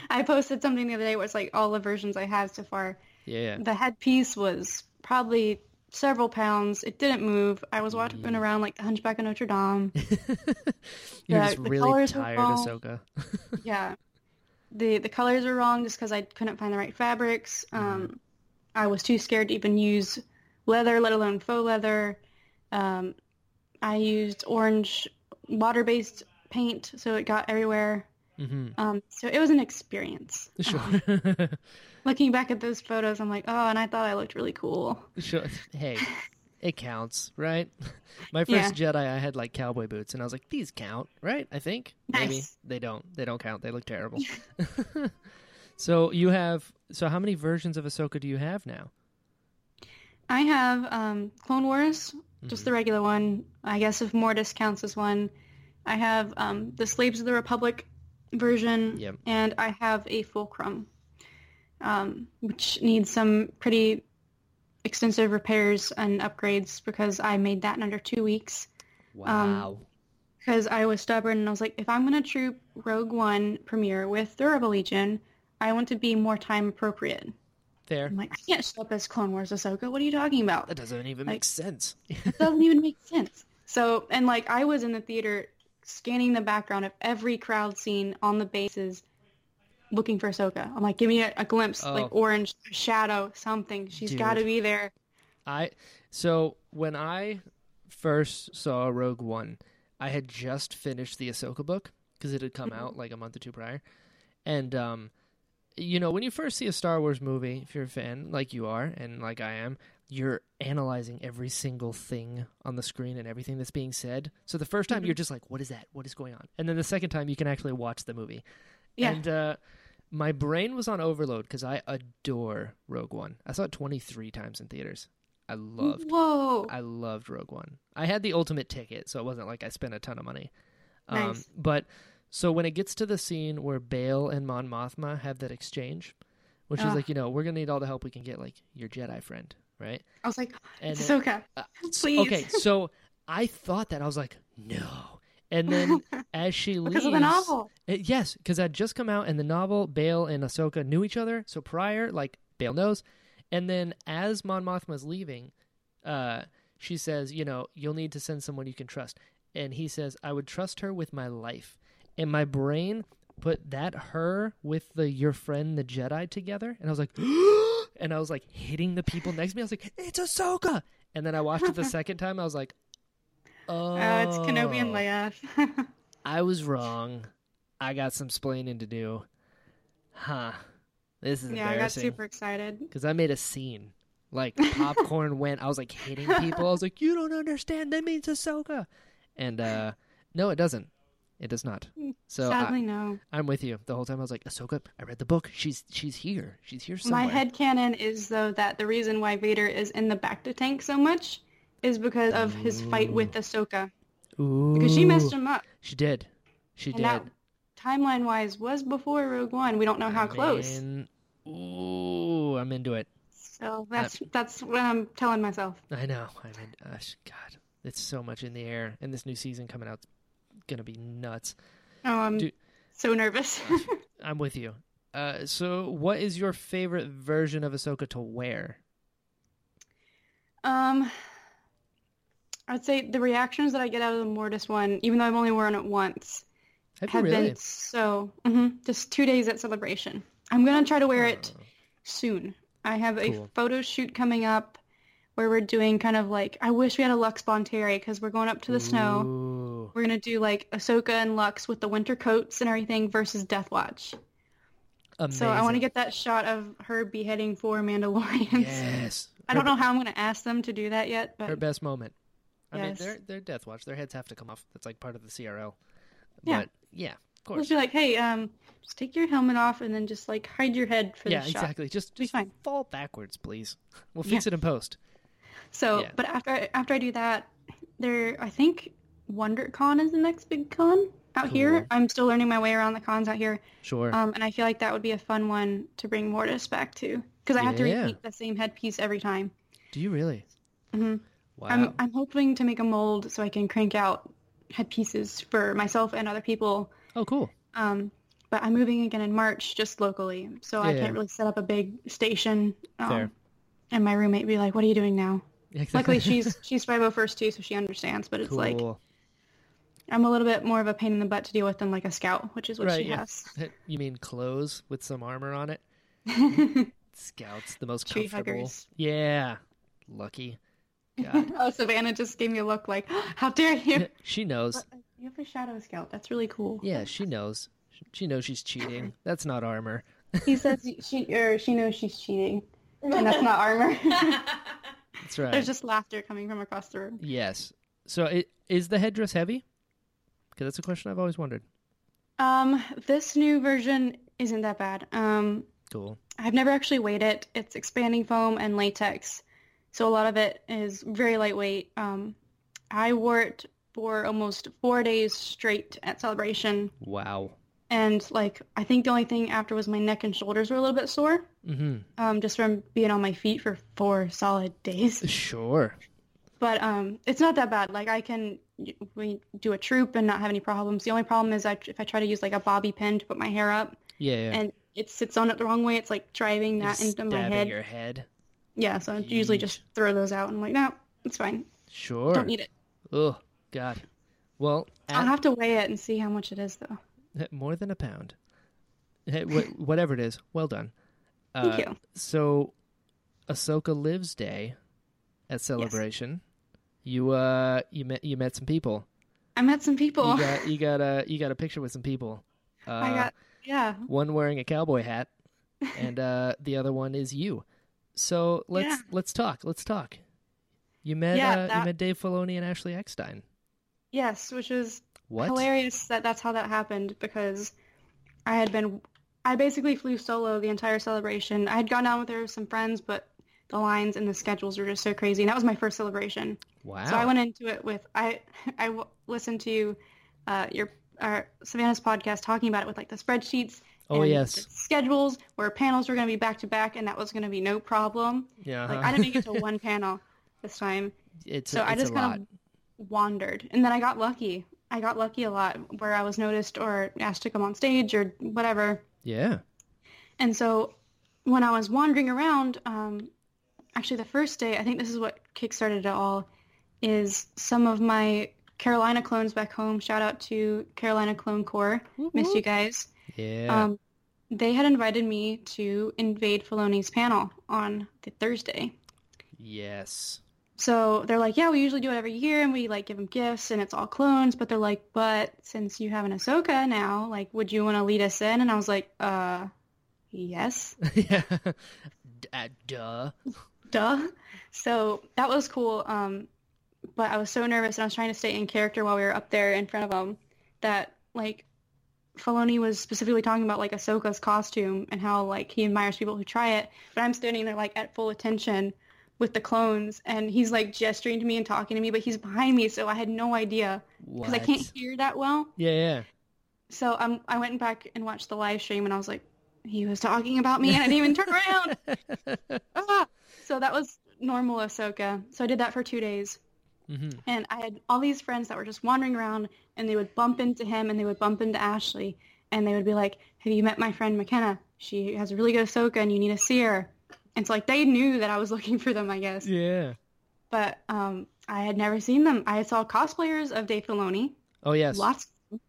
I posted something the other day where it's like all the versions I have so far. yeah. The headpiece was probably several pounds. It didn't move. I was walking Mm. around like the Hunchback of Notre Dame. You're The- just the really tired. Ahsoka. yeah. The the colors are wrong just because I couldn't find the right fabrics. Mm-hmm. Um, I was too scared to even use leather, let alone faux leather. Um, I used orange water-based paint, so it got everywhere. hmm Um, so it was an experience. Sure. Looking back at those photos, I'm like, oh, and I thought I looked really cool. Sure. Hey, it counts, right? My first Jedi, I had like cowboy boots, and I was like, "These count, right?" I think maybe they don't. They don't count. They look terrible. so you have. So how many versions of Ahsoka do you have now? I have um, Clone Wars, Mm-hmm. Just the regular one. I guess if Mortis counts as one. I have um, the Slaves of the Republic version, Yep. and I have a Fulcrum, um, which needs some pretty extensive repairs and upgrades because I made that in under two weeks. Wow. Because I was stubborn and I was like, if I'm going to troop Rogue One premiere with the Rebel Legion, I want to be more time appropriate. Fair. I'm like, I can't show up as Clone Wars Ahsoka. What are you talking about? That doesn't even Like- make sense. It doesn't even make sense. So, and like I was in the theater scanning the background of every crowd scene on the bases looking for Ahsoka. I'm like, give me a, a glimpse, Oh. like orange, shadow, something. She's got to be there. I so when I first saw Rogue One, I had just finished the Ahsoka book because it had come out like a month or two prior, and um, you know when you first see a Star Wars movie, if you're a fan like you are and like I am, you're analyzing every single thing on the screen and everything that's being said. So the first time you're just like, "What is that? What is going on?" And then the second time you can actually watch the movie. Yeah. And uh, my brain was on overload because I adore Rogue One. I saw it 23 times in theaters. I loved Whoa. I loved Rogue One. I had the ultimate ticket, so it wasn't like I spent a ton of money. Um, Nice. But so when it gets to the scene where Bail and Mon Mothma have that exchange, which is like, you know, we're gonna need all the help we can get, like your Jedi friend, right? I was like, And it's then- Ahsoka. uh, Please. Okay, so I thought that I was like, no. And then as she leaves, Because of the novel. uh, yes, because I'd just come out in the novel, Bail and Ahsoka knew each other. So prior, like Bail knows, and then as Mon Mothma's leaving, uh, she says, "You know, you'll need to send someone you can trust." And he says, "I would trust her with my life." And my brain put that her with the your friend the Jedi together, and I was like, and I was like hitting the people next to me. I was like, "It's Ahsoka!" And then I watched it the second time. I was like, "Oh, Oh, it's Kenobi and Leia. I was wrong. I got some splaining to do. Huh. This is yeah, I got super excited. Because I made a scene. Like, popcorn went. I was like hitting people. I was like, you don't understand. That means Ahsoka. And, uh, no, it doesn't. It does not. Hmm. So I, Sadly, no. I'm with you. The whole time I was like, Ahsoka, I read the book. She's she's here. She's here somewhere. My head canon is though that the reason why Vader is in the back Bacta tank so much is because of his fight with Ahsoka. Ooh. Because she messed him up. She did. She And did. that timeline wise was before Rogue One. We don't know how I'm close. in- Ooh, I'm into it. So uh, that's that's what I'm telling myself. I know. I mean, gosh, God, it's so much in the air, and this new season coming out's gonna be nuts. Oh, I'm Do- so nervous. I'm with you. Uh, so, what is your favorite version of Ahsoka to wear? um, I'd say the reactions that I get out of the Mortis one, even though I've only worn it once, Have have really? been so. mhm, just two days at celebration. I'm gonna try to wear it Oh, soon. I have a Cool. photo shoot coming up where we're doing kind of like I wish we had a Lux Bonteri because we're going up to the snow. We're gonna do like Ahsoka and Lux with the winter coats and everything versus Death Watch. Amazing. So I want to get that shot of her beheading four Mandalorians. Yes. I don't know how I'm gonna ask them to do that yet, but her best moment. I mean, they're they're Death Watch. Their heads have to come off. That's like part of the CRL. Yeah. But yeah, of course. we'll be like, hey, um, just take your helmet off and then just like hide your head for Yeah, the shot. Yeah, exactly. Just just fine. fall backwards, please. We'll fix it in post. So, Yeah. but after I, after I do that, there I think WonderCon is the next big con out Cool. here. I'm still learning my way around the cons out here, Sure. um, and I feel like that would be a fun one to bring Mortis back to because I have to repeat the same headpiece every time. Do you really? hmm Wow. I'm I'm hoping to make a mold so I can crank out headpieces for myself and other people. oh, cool. Um, but I'm moving again in March, just locally, so I can't really set up a big station. Um, Fair. And my roommate would be like, "What are you doing now?" Exactly. Luckily, she's she's 501st too, so she understands. But it's cool. like I'm a little bit more of a pain in the butt to deal with than like a scout, which is what Right, she yeah. has. You mean clothes with some armor on it? Scouts, the most Tree comfortable. huggers. Yeah. Lucky. Oh, Savannah just gave me a look like, "How dare you!" she knows. But uh, you have a shadow scout. That's really cool. Yeah, she knows. She knows she's cheating. That's not armor. He says she or she knows she's cheating, and that's not armor. That's right. There's just laughter coming from across the room. Yes. So it, is the headdress heavy? Because that's a question I've always wondered. Um, this new version isn't that bad. Um, Cool. I've never actually weighed it. It's expanding foam and latex, so a lot of it is very lightweight. Um, I wore it for almost four days straight at celebration, Wow. and like I think the only thing after was my neck and shoulders were a little bit sore, Mm-hmm. um, just from being on my feet for four solid days. Sure. But um, it's not that bad. Like I can we do a troop and not have any problems. The only problem is I, if I try to use like a bobby pin to put my hair up Yeah. yeah. and it sits on it the wrong way, it's like driving that Just into my head. your head. Yeah, so I usually just throw those out and I'm like, no, it's fine. Sure. Don't need it. Oh God. Well, I'll have to weigh it and see how much it is though. more than a pound. Whatever it is. Well done. Thank Uh, you. So, Ahsoka Lives Day at Celebration. You uh, you met you met some people. I met some people. You got you got a you got a picture with some people. Uh, I got yeah. one wearing a cowboy hat, and uh, the other one is you. So let's Yeah. let's talk. Let's talk. You met Yeah, uh, you met Dave Filoni and Ashley Eckstein. Yes, which is What? hilarious that that's how that happened because I had been I basically flew solo the entire celebration. I had gone down with her with some friends, but the lines and the schedules were just so crazy. And that was my first celebration. Wow. So I went into it with I I w- listened to uh, your uh, Savannah's podcast talking about it with like the spreadsheets. Oh, and yes. the schedules where panels were going to be back to back, and that was going to be no problem. yeah. Like. I didn't make it to one panel this time, it's so a, I it's just kind of wandered, and then I got lucky. I got lucky a lot where I was noticed or asked to come on stage or whatever. Yeah. And so when I was wandering around, um, actually the first day, I think this is what kickstarted it all, is some of my Carolina clones back home. Shout out to Carolina Clone Corps. Miss you guys. Yeah. Um, they had invited me to invade Filoni's panel on the Thursday. yes. So they're like, yeah, we usually do it every year, and we like give them gifts, and it's all clones. But they're like, but since you have an Ahsoka now, like, would you want to lead us in? And I was like, uh, yes, yeah. D- uh, duh. duh. So that was cool. Um, but I was so nervous, and I was trying to stay in character while we were up there in front of them that like Filoni was specifically talking about like Ahsoka's costume and how like he admires people who try it, but I'm standing there like at full attention with the clones, and he's like gesturing to me and talking to me, but he's behind me, so I had no idea because I can't hear that well. Yeah, yeah. So um, I went back and watched the live stream, and I was like, he was talking about me, and I didn't even turn around. ah! So that was normal Ahsoka. So I did that for two days. Hmm And I had all these friends that were just wandering around and they would bump into him and they would bump into Ashley and they would be like, have you met my friend McKenna? She has a really good Ahsoka and you need to see her. And so like they knew that I was looking for them, I guess. Yeah. But um, I had never seen them. I saw cosplayers of Dave Filoni. Oh yes. Lots.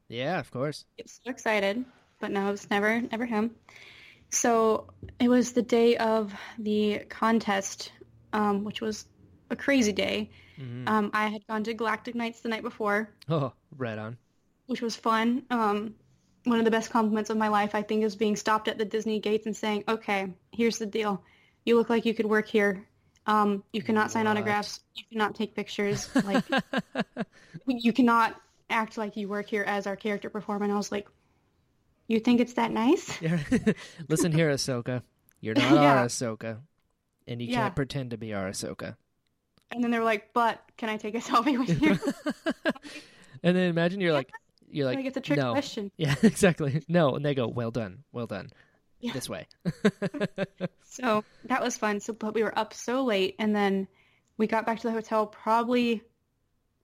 Yeah, of course. get so excited, but no, it was never, never him. So it was the day of the contest, um, which was a crazy day. Hmm Um, I had gone to Galactic Nights the night before, Oh, right on. which was fun. Um, one of the best compliments of my life, I think, is being stopped at the Disney gates and saying, "Okay, here's the deal. You look like you could work here. Um, you cannot sign autographs. You cannot take pictures. Like, you cannot act like you work here as our character performer." And I was like, "You think it's that nice?" Listen here, Ahsoka. You're not Yeah. our Ahsoka, and you Yeah. can't pretend to be our Ahsoka. And then they were like, "But can I take a selfie with you?" and then imagine you're like, you're like, like it's a trick no. question. Yeah, exactly. No, and they go, well done, well done. Yeah. This way. So that was fun. So, but we were up so late, and then we got back to the hotel probably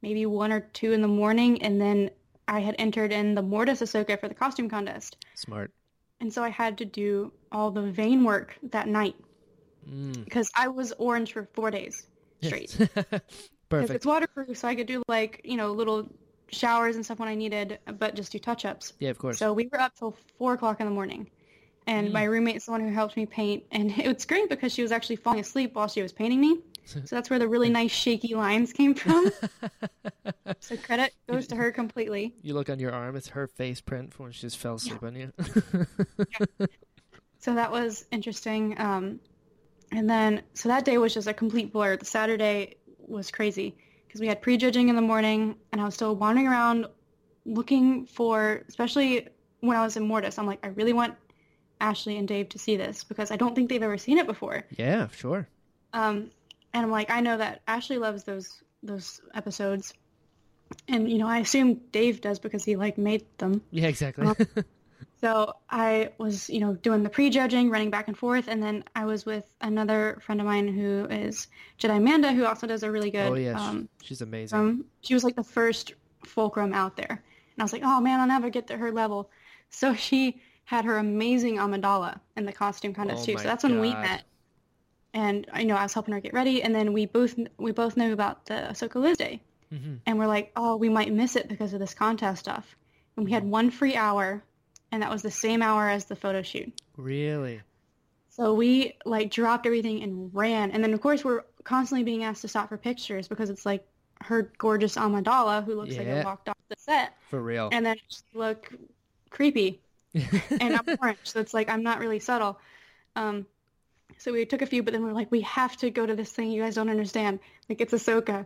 maybe one or two in the morning, and then I had entered in the Mortis Ahsoka for the costume contest, Smart. and so I had to do all the vein work that night Mm. because I was orange for four days straight. Because Perfect. it's waterproof, so I could do like you know little showers and stuff when I needed, but just do touch-ups. Yeah, of course. So we were up till four o'clock in the morning. And Mm. my roommate's the one who helped me paint. And it was great because she was actually falling asleep while she was painting me. So that's where the really nice shaky lines came from. so credit goes to her completely. you look on your arm, it's her face print from when she just fell asleep on you. So that was interesting. Um, and then, so that day was just a complete blur. The Saturday was crazy because we had prejudging in the morning and I was still wandering around looking for, especially when I was in Mortis, I'm like, I really want Ashley and Dave to see this because I don't think they've ever seen it before. yeah, sure. Um, and I'm like, I know that Ashley loves those those episodes, and you know, I assume Dave does because he like made them. Yeah, exactly. Um, So I was, you know, doing the prejudging, running back and forth, and then I was with another friend of mine who is Jedi Amanda, who also does a really good. oh yeah, um, she's amazing. um, she was like the first fulcrum out there, and I was like, oh man, I'll never get to her level. So she had her amazing Amidala in the costume contest Oh too. So that's when we met, and you know I was helping her get ready, and then we both we both knew about the Ahsoka Liz Day, hmm and we're like, oh, we might miss it because of this contest stuff. And we had one free hour, and that was the same hour as the photo shoot. Really? So we like dropped everything and ran. And then of course we're constantly being asked to stop for pictures because it's like her gorgeous Amidala who looks like Yeah. it walked off the set. For real. And then look creepy. And I'm orange, so it's like I'm not really subtle. Um so we took a few, but then we are like, we have to go to this thing you guys don't understand. Like it's Ahsoka.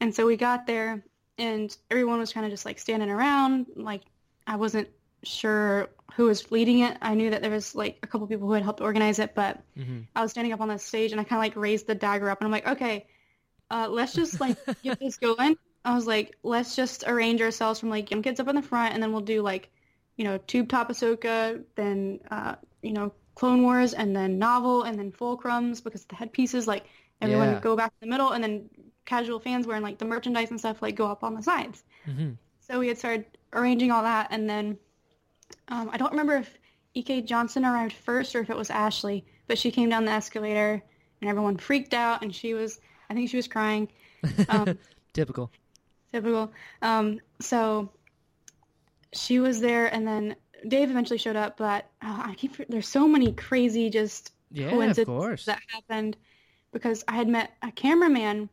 And so we got there and everyone was kind of just like standing around. Like I wasn't sure who was leading it. I knew that there was like a couple people who had helped organize it, but hmm I was standing up on the stage and I kind of like raised the dagger up and I'm like, okay, uh, let's just like get this going. I was like, let's just arrange ourselves from like young kids up in the front and then we'll do like, you know, Tube Top Ahsoka, then, uh, you know, Clone Wars and then novel and then fulcrums because the headpieces, like everyone Yeah. go back in the middle and then casual fans wearing like the merchandise and stuff like go up on the sides. hmm So we had started arranging all that, and then um, I don't remember if E.K. Johnston arrived first or if it was Ashley, but she came down the escalator, and everyone freaked out, and she was, I think she was crying. Um, Typical. typical. Um, so she was there, and then Dave eventually showed up, but uh, I keep there's so many crazy just Yeah, coincidences that happened because I had met a cameraman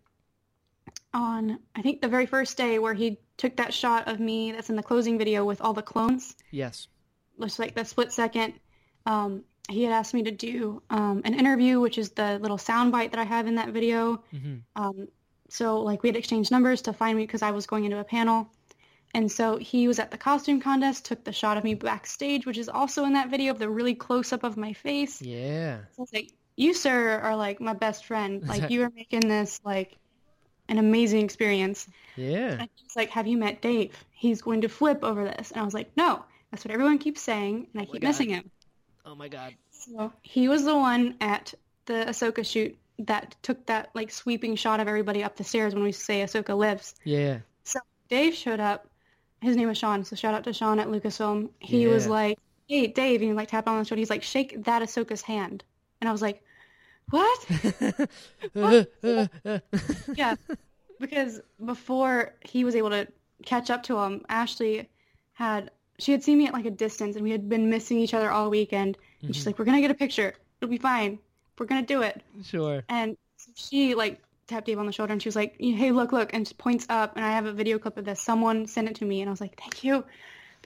on I think the very first day where he took that shot of me that's in the closing video with all the clones, Yes. just like the split second. Um, he had asked me to do um, an interview, which is the little sound bite that I have in that video. hmm Um, so like we had exchanged numbers to find me because I was going into a panel. And so he was at the costume contest, took the shot of me backstage, which is also in that video of the really close up of my face. Yeah. So like, you, sir, are like my best friend. Like you are making this like an amazing experience. Yeah. And he's like, have you met Dave? He's going to flip over this. And I was like, no, that's what everyone keeps saying. And I oh my keep missing him. Oh my god. So he was the one at the Ahsoka shoot that took that like sweeping shot of everybody up the stairs when we say Ahsoka lives. Yeah. So Dave showed up. His name was Sean, so shout out to Sean at Lucasfilm. He was like, "Hey, Dave," and he like tapped on the shoulder. He's like, "Shake that Ahsoka's hand," and I was like, "What?" yeah, because before he was able to catch up to him, Ashley had she had seen me at like a distance, and we had been missing each other all weekend. And she's mm-hmm. like, "We're gonna get a picture. It'll be fine. We're gonna do it." sure. And she like tapped Dave on the shoulder and she was like, "Hey, look, look!" and she points up. And I have a video clip of this. Someone sent it to me, and I was like, "Thank you."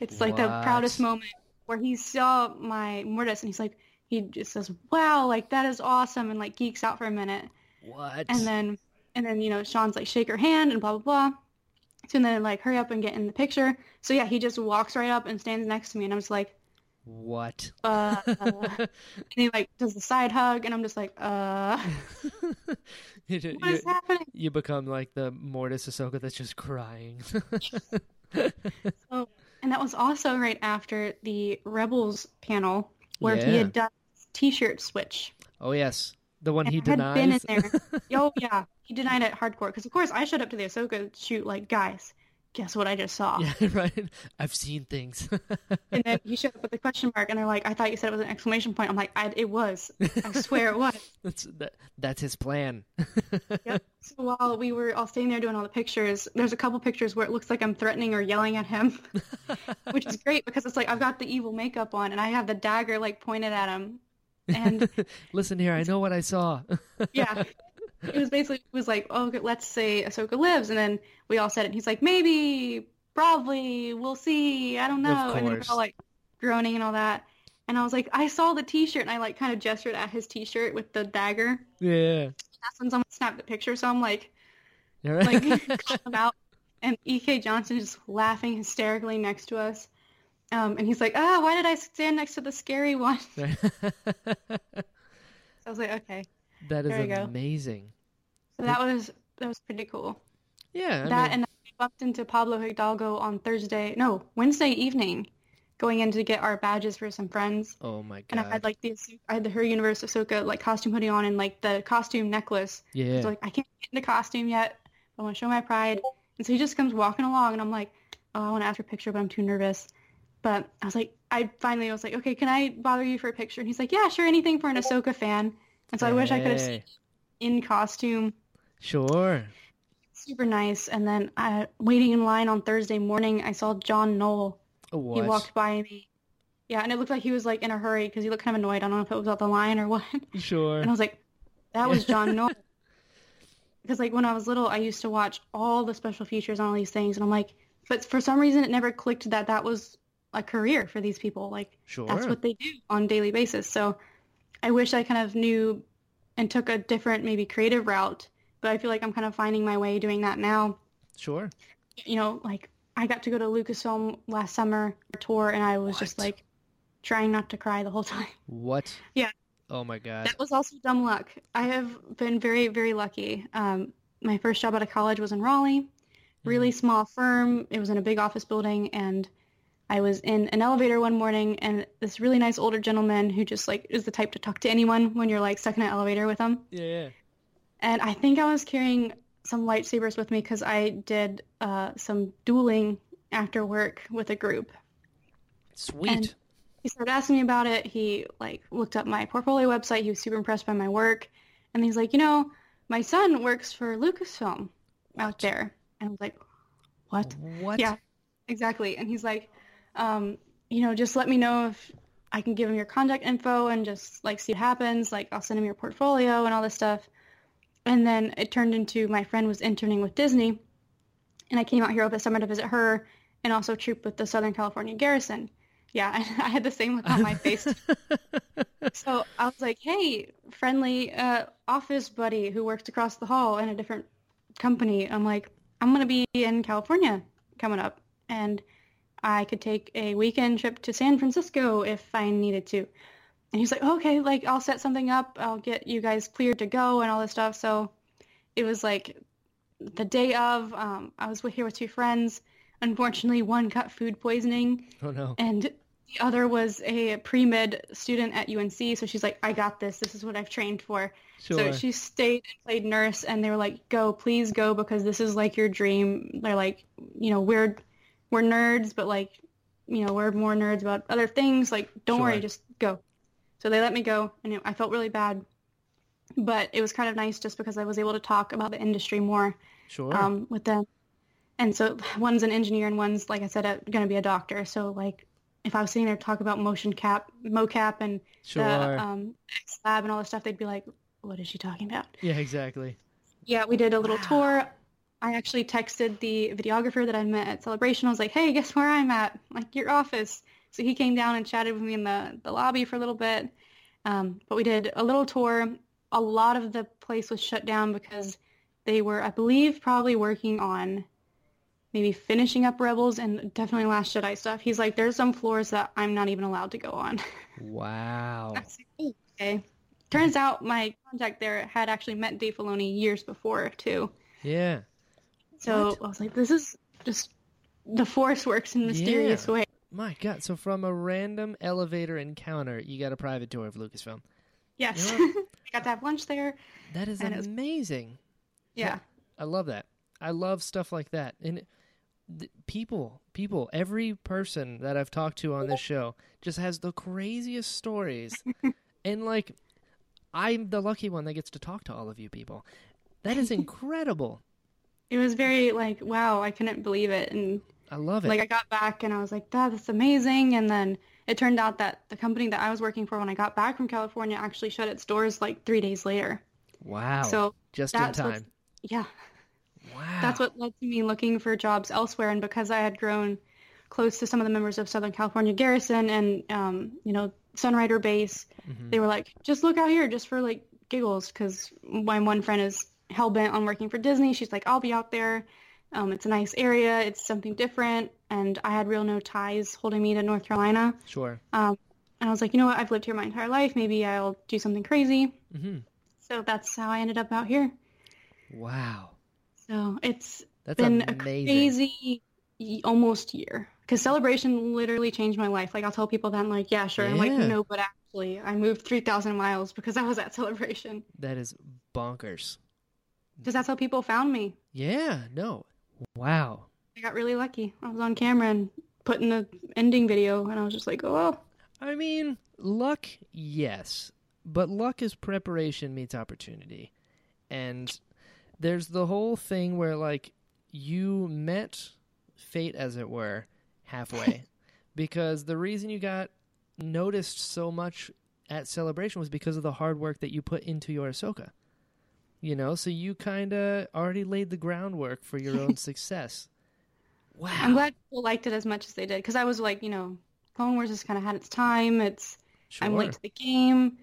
It's like the proudest moment where he saw my mortis, and he's like, he just says, "Wow, like that is awesome," and like geeks out for a minute. What? And then, and then you know, Sean's like, "Shake her hand," and blah blah blah. So then like, hurry up and get in the picture. So yeah, he just walks right up and stands next to me, and I'm just like, what? uh, and he like does the side hug, and I'm just like, uh, you, what is you, happening? you become like the Mortis Ahsoka that's just crying. So, and that was also right after the Rebels panel where he had done his T-shirt switch. oh yes, the one And he I had been in there. oh yeah, he denied it hardcore. Because of course I showed up to the Ahsoka shoot like, guys, guess what I just saw? yeah, right. I've seen things. And then he showed up with the question mark, and they're like, I thought you said it was an exclamation point. I'm like, I, it was. I swear it was. that's that, that's his plan. Yep. So while we were all sitting there doing all the pictures, there's a couple pictures where it looks like I'm threatening or yelling at him, which is great because it's like I've got the evil makeup on and I have the dagger like pointed at him, and Listen here, I know what I saw. yeah, it was basically it was like, oh, let's say Ahsoka lives, and then we all said it. And he's like, maybe, probably, we'll see, I don't know, and then we're all like groaning and all that. And I was like, I saw the T-shirt, and I like kind of gestured at his T-shirt with the dagger. yeah. That's when someone snapped the picture, so I'm like, right. like him out, and E.K. Johnston is laughing hysterically next to us. Um, and he's like, ah, why did I stand next to the scary one? So I was like, okay. That is amazing. So that was that was pretty cool. Yeah, I that mean, and I bumped into Pablo Hidalgo on Thursday, no, Wednesday evening, going in to get our badges for some friends. oh my god! And. I had like the I had the Her Universe Ahsoka like costume hoodie on and like the costume necklace. yeah. So like I can't get into costume yet. I want to show my pride. And so he just comes walking along and I'm like, oh, I want to ask for a picture, but I'm too nervous. But I was like, I finally was like, okay, can I bother you for a picture? And he's like, yeah, sure, anything for an Ahsoka fan. And so I wish I could have in costume. Sure. Super nice. And then uh, waiting in line on Thursday morning, I saw John Knoll. What? He walked by me. Yeah, and it looked like he was like in a hurry because he looked kind of annoyed. I don't know if it was about the line or what. Sure. And I was like, that was John Knoll. Because like when I was little, I used to watch all the special features on all these things, and I'm like, but for some reason, it never clicked that that was a career for these people. Like Sure. that's what they do on a daily basis. So I wish I kind of knew and took a different, maybe creative route. But I feel like I'm kind of finding my way doing that now. Sure. You know, like I got to go to Lucasfilm last summer tour, and I was just like trying not to cry the whole time. What? Yeah. Oh my god. That was also dumb luck. I have been very, very lucky. Um, my first job out of college was in Raleigh, really small firm. It was in a big office building, and I was in an elevator one morning, and this really nice older gentleman who just like is the type to talk to anyone when you're like stuck in an elevator with him. Yeah. And I think I was carrying some lightsabers with me because I did uh, some dueling after work with a group. Sweet. And- he started asking me about it. He like looked up my portfolio website. He was super impressed by my work, and he's like, you know, my son works for Lucasfilm out there, and I was like, what? what? Yeah, exactly. And he's like, um, you know, just let me know if I can give him your contact info and just like see what happens. Like I'll send him your portfolio and all this stuff. And then it turned into my friend was interning with Disney, and I came out here over the summer to visit her and also troop with the Southern California Garrison. Yeah, I had the same look on my face. so I was like, hey, friendly uh, office buddy who works across the hall in a different company. I'm like, I'm going to be in California coming up. and I could take a weekend trip to San Francisco if I needed to. And he's like, okay, like I'll set something up. I'll get you guys cleared to go and all this stuff. So it was like the day of, um, I was with, here with two friends. Unfortunately, one got food poisoning Oh no. and the other was a pre-med student at UNC. So she's like, I got this. This is what I've trained for. Sure. So she stayed and played nurse, and they were like, "Go, please go, because this is like your dream." They're like, you know, we're we're nerds, but like, you know, we're more nerds about other things. Like, don't Sure. worry, just go. So they let me go, and it, I felt really bad, but it was kind of nice just because I was able to talk about the industry more sure. um, with them. And so one's an engineer, and one's like I said, going to be a doctor. So like, if I was sitting there talk about motion cap, mocap, and sure. the um, X lab and all this stuff, they'd be like, "What is she talking about?" yeah, exactly. Yeah, we did a little Wow. tour. I actually texted the videographer that I met at Celebration. I was like, "Hey, guess where I'm at? Like your office." So he came down and chatted with me in the the lobby for a little bit. Um, but we did a little tour. A lot of the place was shut down because they were, I believe, probably working on maybe finishing up Rebels and definitely Last Jedi stuff. He's like, "There's some floors that I'm not even allowed to go on." Wow. Like, "Oh, okay. Turns out my contact there had actually met Dave Filoni years before too. Yeah. So What? I was like, this is just the force works in mysterious Yeah. way. My God. So from a random elevator encounter, you got a private tour of Lucasfilm. Yes. You I got to have lunch there. That is it was- amazing. Yeah. I love that. I love stuff like that. And th- people, people, every person that I've talked to on this show just has the craziest stories. and like, I'm the lucky one that gets to talk to all of you people. That is incredible. It was very like, wow, I couldn't believe it. And I love it. like I got back and I was like, that, that's amazing. And then it turned out that the company that I was working for when I got back from California actually shut its doors like three days later. wow. So just in time. yeah, Wow. that's what led to me looking for jobs elsewhere. And because I had grown close to some of the members of Southern California Garrison and, um, you know, Sunrider Base, Mhm. they were like, just look out here just for like giggles. Because my one friend is hell bent on working for Disney. She's like, I'll be out there. Um, it's a nice area. It's something different. And I had real no ties holding me to North Carolina. Sure. Um, and I was like, you know what? I've lived here my entire life. Maybe I'll do something crazy. hmm So that's how I ended up out here. Wow. So it's That's been amazing. a crazy almost year because celebration literally changed my life like i'll tell people that i'm like yeah sure i'm like no but actually i moved 3000 miles because i was at celebration That is bonkers. Because that's how people found me Yeah. No. Wow. i got really lucky i was on camera and put in the ending video and i was just like oh I mean, luck, yes, but luck is preparation meets opportunity. And there's the whole thing where, like, you met fate, as it were, halfway. because the reason you got noticed so much at Celebration was because of the hard work that you put into your Ahsoka. You know, so you kind of already laid the groundwork for your own success. Wow. i'm glad people liked it as much as they did because i was like you know clone wars has kind of had its time it's i'm late to the game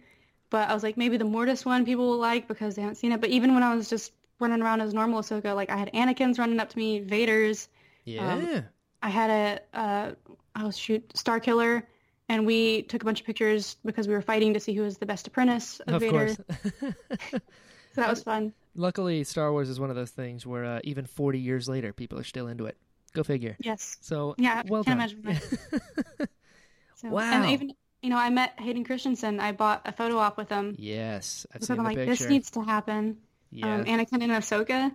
but i was like maybe the mortis one people will like because they haven't seen it but even when i was just running around as normal ahsoka like i had anakin's running up to me vader's Yeah. I had a, uh, I was shoot Star Killer, and we took a bunch of pictures because we were fighting to see who was the best apprentice of, of Vader. that was fun. Luckily, Star Wars is one of those things where uh, even 40 years later, people are still into it. Go figure. Yes. So, Yeah. well can't done. imagine So, Wow. And even you know, I met Hayden Christensen. I bought a photo op with him yes, I've seen I'm the like, picture. this needs to happen. yeah, Um, Anakin and Ahsoka.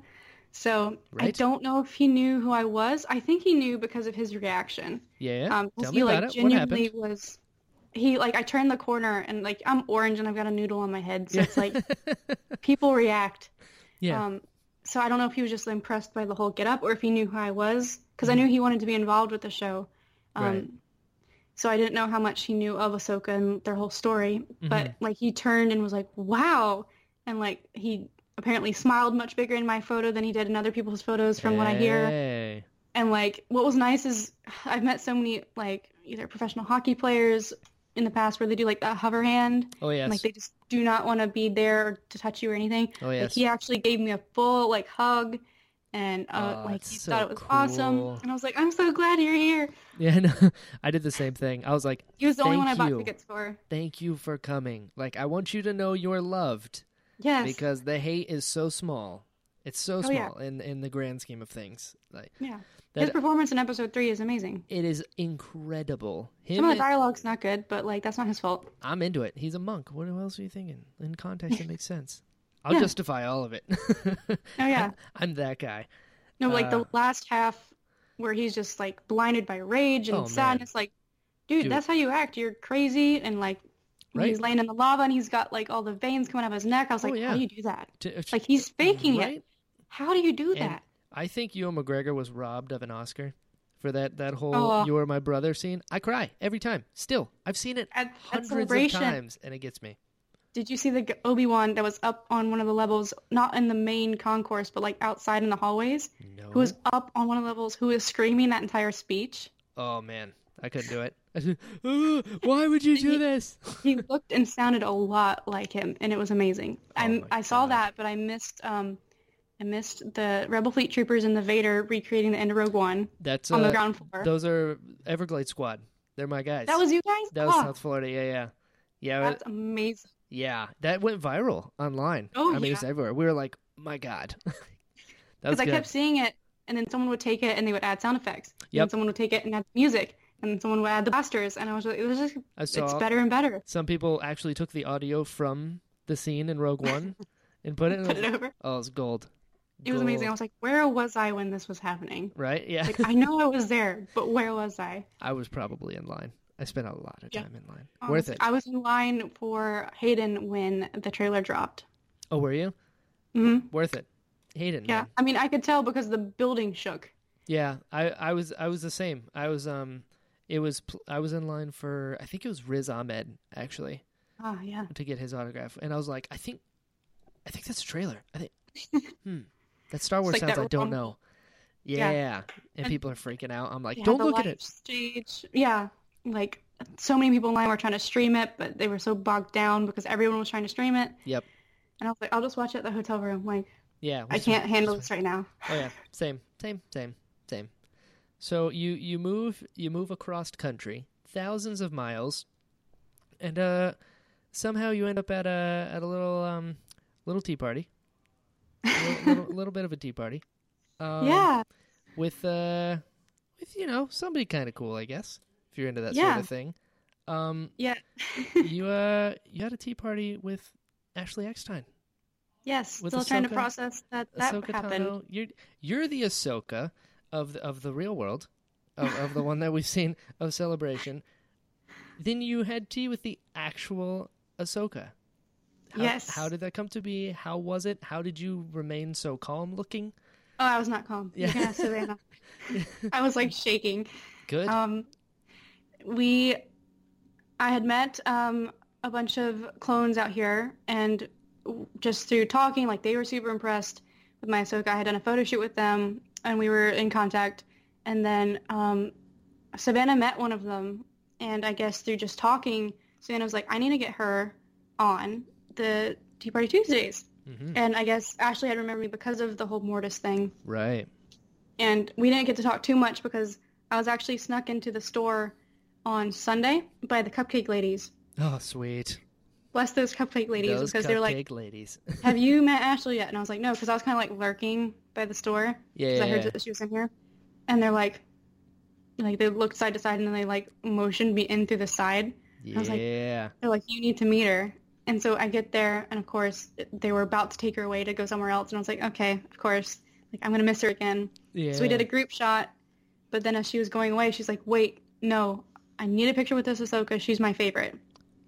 So I don't know if he knew who I was. I think he knew because of his reaction. yeah. Um, Tell he me like about it. What genuinely happened? was. He like I turned the corner and like I'm orange and I've got a noodle on my head, so it's like people react. yeah, Um, so I don't know if he was just impressed by the whole get up or if he knew who I was because I knew he wanted to be involved with the show. Um, Mm-hmm. Right. So I didn't know how much he knew of Ahsoka and their whole story, Mm-hmm. but like he turned and was like, "Wow!" and like he apparently smiled much bigger in my photo than he did in other people's photos from what I hear. Hey. And like what was nice is I've met so many like either professional hockey players in the past where they do like that hover hand Oh yes. and, like they just do not want to be there to touch you or anything. oh Like yes. he actually gave me a full like hug and uh, Oh, like he so thought it was awesome. And I was like, I'm so glad you're here. Yeah, no, I did the same thing. I was like, He was the only one I bought you. tickets for. "Thank you for coming. Like, I want you to know you're loved Yes. because the hate is so small. It's so Oh, yeah. small in in the grand scheme of things. Like yeah. His performance in episode three is amazing. it is incredible. Him, Some of the dialogue's not good, but like that's not his fault. I'm into it. He's a monk. What else are you thinking? In context, it makes sense. I'll Yeah. justify all of it. Oh yeah. I'm that guy. No, like Uh, the last half where he's just like blinded by rage and Oh, man. sadness. Like, dude, Dude. that's how you act. You're crazy, and like Right. he's laying in the lava and he's got like all the veins coming out of his neck. I was Oh, like, yeah. how do you do that? To- Like he's faking right? it. How do you do And that? I think Ewan McGregor was robbed of an Oscar for that that whole Oh. "You Are My Brother" scene. I cry every time. Still, I've seen it At, at hundreds of times, and it gets me. did you see the Obi Wan that was up on one of the levels, not in the main concourse, but like outside in the hallways? No. Who was up on one of the levels? Who was screaming that entire speech? Oh man, I couldn't do it. "Oh, why would you do He- this? he looked and sounded a lot like him, and it was amazing. Oh I I saw that, but I missed um, I missed the Rebel Fleet troopers and the Vader recreating the end of Rogue One That's on the uh, ground floor. those are Everglades Squad. They're my guys. that was you guys. that was Oh, South Florida. Yeah, yeah, yeah. that's amazing. Yeah, that went viral online. Oh, I mean, it's yeah. everywhere. We were like, my God. Because I kept seeing it, and then someone would take it and they would add sound effects. Yep. then someone would take it and add music, and then someone would add the blasters, and I was like, it was just it's better and better. some people actually took the audio from the scene in Rogue One and put it. In Put it over. Oh, it's gold. It was amazing. I was like, where was I when this was happening? Right? Yeah. Like I know I was there, but where was I? I was probably in line. I spent a lot of Yeah. time in line. Worth it. I was in line for Hayden when the trailer dropped. Oh, were you? hmm Worth it. Hayden. Yeah, man. I mean, I could tell because the building shook. Yeah. I, I was I was the same. I was um it was I was in line for I think it was Riz Ahmed actually Ah, yeah. to get his autograph, and I was like, I think I think that's a trailer. I think hmm that Star Wars like sounds I don't know. Yeah. Yeah. And And- people are freaking out. I'm like, don't look at it. Stage. Yeah, like so many people in line were trying to stream it, but they were so bogged down because everyone was trying to stream it. Yep. And I was like, I'll just watch it at the hotel room. Like, Yeah. I can't handle this right now. Oh yeah, same, same, same, same. So you you move you move across country, thousands of miles, and uh, somehow you end up at a at a little um little tea party, a little, little, bit of a tea party. Um, yeah. With uh, with you know somebody kind of cool, I guess, if you're into that Yeah. sort of thing. Um, Yeah. you uh you had a tea party with Ashley Eckstein. yes. with Still trying to process that that Ahsoka happened. Tano, you're you're the Ahsoka of the, of the real world, of, of the one that we've seen of Celebration. Then you had tea with the actual Ahsoka. How, Yes. How did that come to be? How was it? How did you remain so calm looking? Oh, I was not calm. Yeah. You can ask Savannah. I was like shaking. Good. Um, we, I had met um, a bunch of clones out here, and just through talking, like they were super impressed with my Ahsoka. I had done a photo shoot with them, and we were in contact. And then um, Savannah met one of them, and I guess through just talking, Savannah was like, "I need to get her on the Tea Party Tuesdays." hmm And I guess Ashley had remembered me because of the whole Mortis thing Right. and we didn't get to talk too much because I was actually snuck into the store on Sunday by the cupcake ladies. Oh, sweet. Bless those cupcake ladies Those because they're like, ladies. "Have you met Ashley yet?" And I was like, "No," because I was kind of like lurking by the store yeah. because I heard that she was in here. And they're like, like they looked side to side and then they like motioned me in through the side. yeah. I was like- yeah. They're like, "You need to meet her." And so I get there, and of course they were about to take her away to go somewhere else, and I was like, "Okay, of course." Like I'm gonna miss her again. yeah. So we did a group shot, but then as she was going away, she's like, "Wait, no, I need a picture with this Ahsoka. She's my favorite."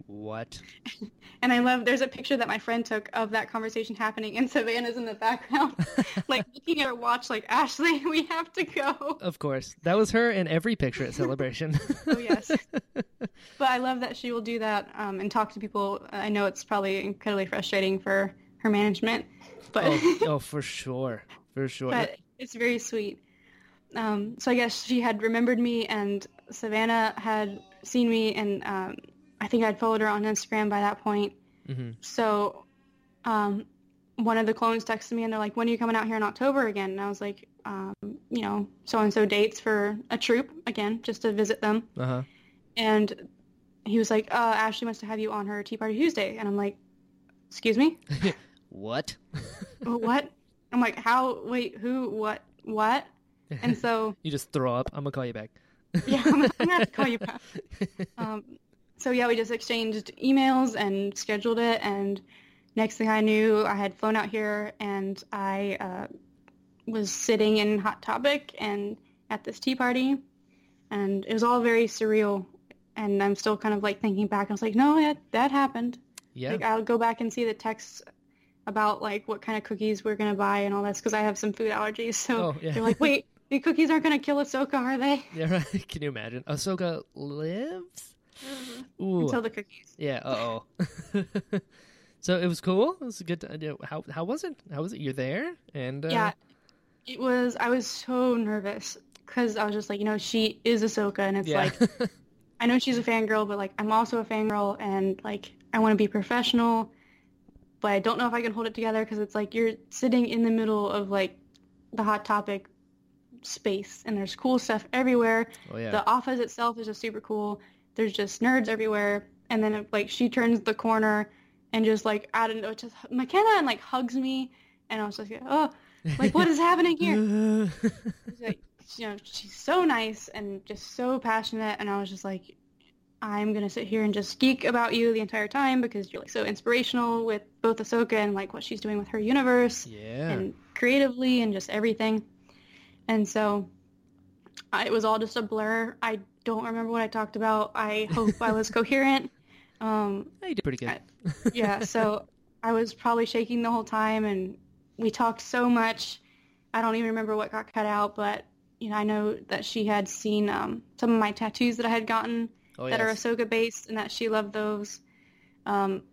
What? And I love. There's a picture that my friend took of that conversation happening, and Savannah's in the background, like looking at her watch, like Ashley, we have to go. Of course. That was her in every picture at Celebration. Oh yes. But I love that she will do that um, and talk to people. I know it's probably incredibly frustrating for her management, but oh, oh, for sure. For sure. but it's very sweet. Um, so I guess she had remembered me, and Savannah had seen me, and um, I think I'd followed her on Instagram by that point. hmm So um, one of the clones texted me and they're like, "When are you coming out here in October again?" And I was like, um, "You know, so and so dates for a troop again, just to visit them." Uh huh. And he was like, uh, "Ashley wants to have you on her Tea Party Tuesday," and I'm like, "Excuse me, What? what?" I'm like, "How? Wait, who? What? What?" And so you just throw up. I'm gonna call you back. yeah, I'm, have to call you back. Um, so yeah, we just exchanged emails and scheduled it, and next thing I knew, I had flown out here, and I uh, was sitting in Hot Topic and at this tea party, and it was all very surreal. And I'm still kind of like thinking back. I was like, no, that that happened. yeah. Like I'll go back and see the texts about like what kind of cookies we're gonna buy and all this because I have some food allergies. So Oh, yeah. they're like, wait, the cookies aren't gonna kill Ahsoka, are they? yeah. Right. Can you imagine? Ahsoka lives. Ooh. Until the cookies. Yeah. Uh oh. so it was cool. It was a good. To, how how was it? How was it? You're there, and uh, Yeah, it was. I was so nervous because I was just like, you know, she is Ahsoka, and it's yeah. like I know she's a fangirl, but like I'm also a fangirl, and like I want to be professional, but I don't know if I can hold it together because it's like you're sitting in the middle of like the hot topic space, and there's cool stuff everywhere. oh yeah. The office itself is just super cool. There's just nerds everywhere, and then like she turns the corner and just like I don't know, just McKenna and like hugs me, and I was like, oh, like what is happening here? She's like, you know, she's so nice and just so passionate, and I was just like, I'm gonna sit here and just geek about you the entire time because you're like so inspirational with both Ahsoka and like what she's doing with her universe yeah. and creatively and just everything. And so I, it was all just a blur. I don't remember what I talked about. I hope I was coherent. Um, Yeah, you did pretty good. I- yeah, so I was probably shaking the whole time, and we talked so much. I don't even remember what got cut out, but you know, I know that she had seen um, some of my tattoos that I had gotten oh that are yes. Ahsoka based, and that she loved those. Um,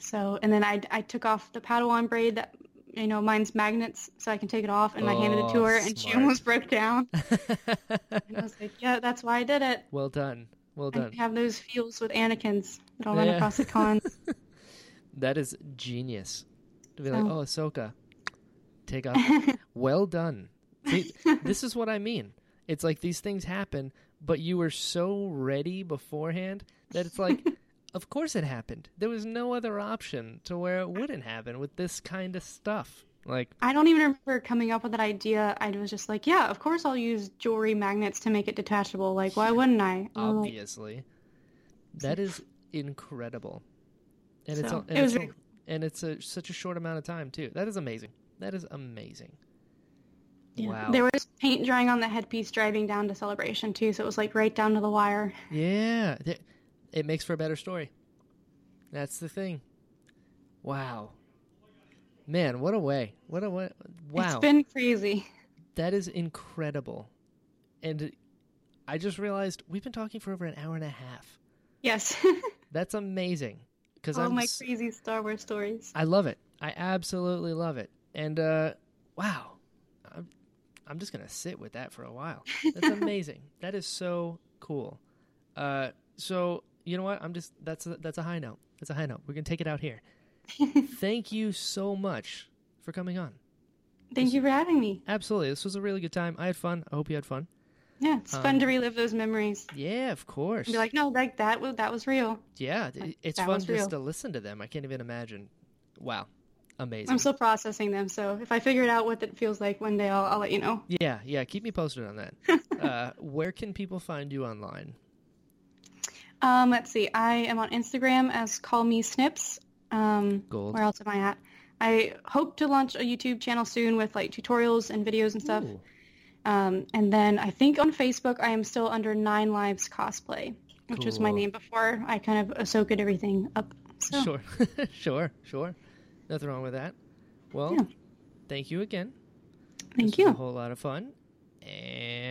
so, and then I I took off the Padawan braid that you know mine's magnets, so I can take it off, and I handed it to Oh, her, and she almost broke down. And I was like, yeah, that's why I did it. well done. Well I done. have those feels with Anakin's that I'll run across the cons. That is genius. To be like, oh, Ahsoka, take off. well done. See, this is what I mean. It's like these things happen, but you were so ready beforehand that it's like, of course it happened. There was no other option to where it wouldn't happen with this kind of stuff. Like, I don't even remember coming up with that idea. I was just like, yeah, of course I'll use jewelry magnets to make it detachable. Like, why wouldn't I? Obviously, that is incredible, and it's So, a- and it was it's, and it's a, such a short amount of time too. That is amazing. That is amazing. yeah. Wow. There was paint drying on the headpiece driving down to Celebration too, so it was like right down to the wire. Yeah, it makes for a better story. That's the thing. Wow, man, what a way! What a way! Wow, It's been crazy. that is incredible. And I just realized we've been talking for over an hour and a half. Yes. That's amazing. Because All I'm, my crazy Star Wars stories. I love it. I absolutely love it. And uh, wow, I'm, I'm just gonna sit with that for a while. That's amazing. that is so cool. Uh, so you know what? I'm just that's a, that's a high note. That's a high note. We're gonna take it out here. Thank you so much for coming on. Thank you for having me. Absolutely, this was a really good time. I had fun. I hope you had fun. Yeah, it's Um, fun to relive those memories. Yeah, of course. And be like, no, like that was that was real. yeah, it- it's that fun just real. to listen to them. I can't even imagine. Wow, amazing. I'm still processing them, so if I figure it out what it feels like one day, I'll, I'll let you know. Yeah, yeah. Keep me posted on that. uh, where can people find you online? Um, let's see. I am on Instagram as Call Me Snips. Um, Gold. where else am I at? I hope to launch a YouTube channel soon with like tutorials and videos and stuff. Um, and then I think on Facebook I am still under Nine Lives Cosplay, which was my Cool. name before I kind of Ahsoka everything up. So Sure, sure, sure. Nothing wrong with that. Well, Yeah. thank you again. thank this Was you. a whole lot of fun. And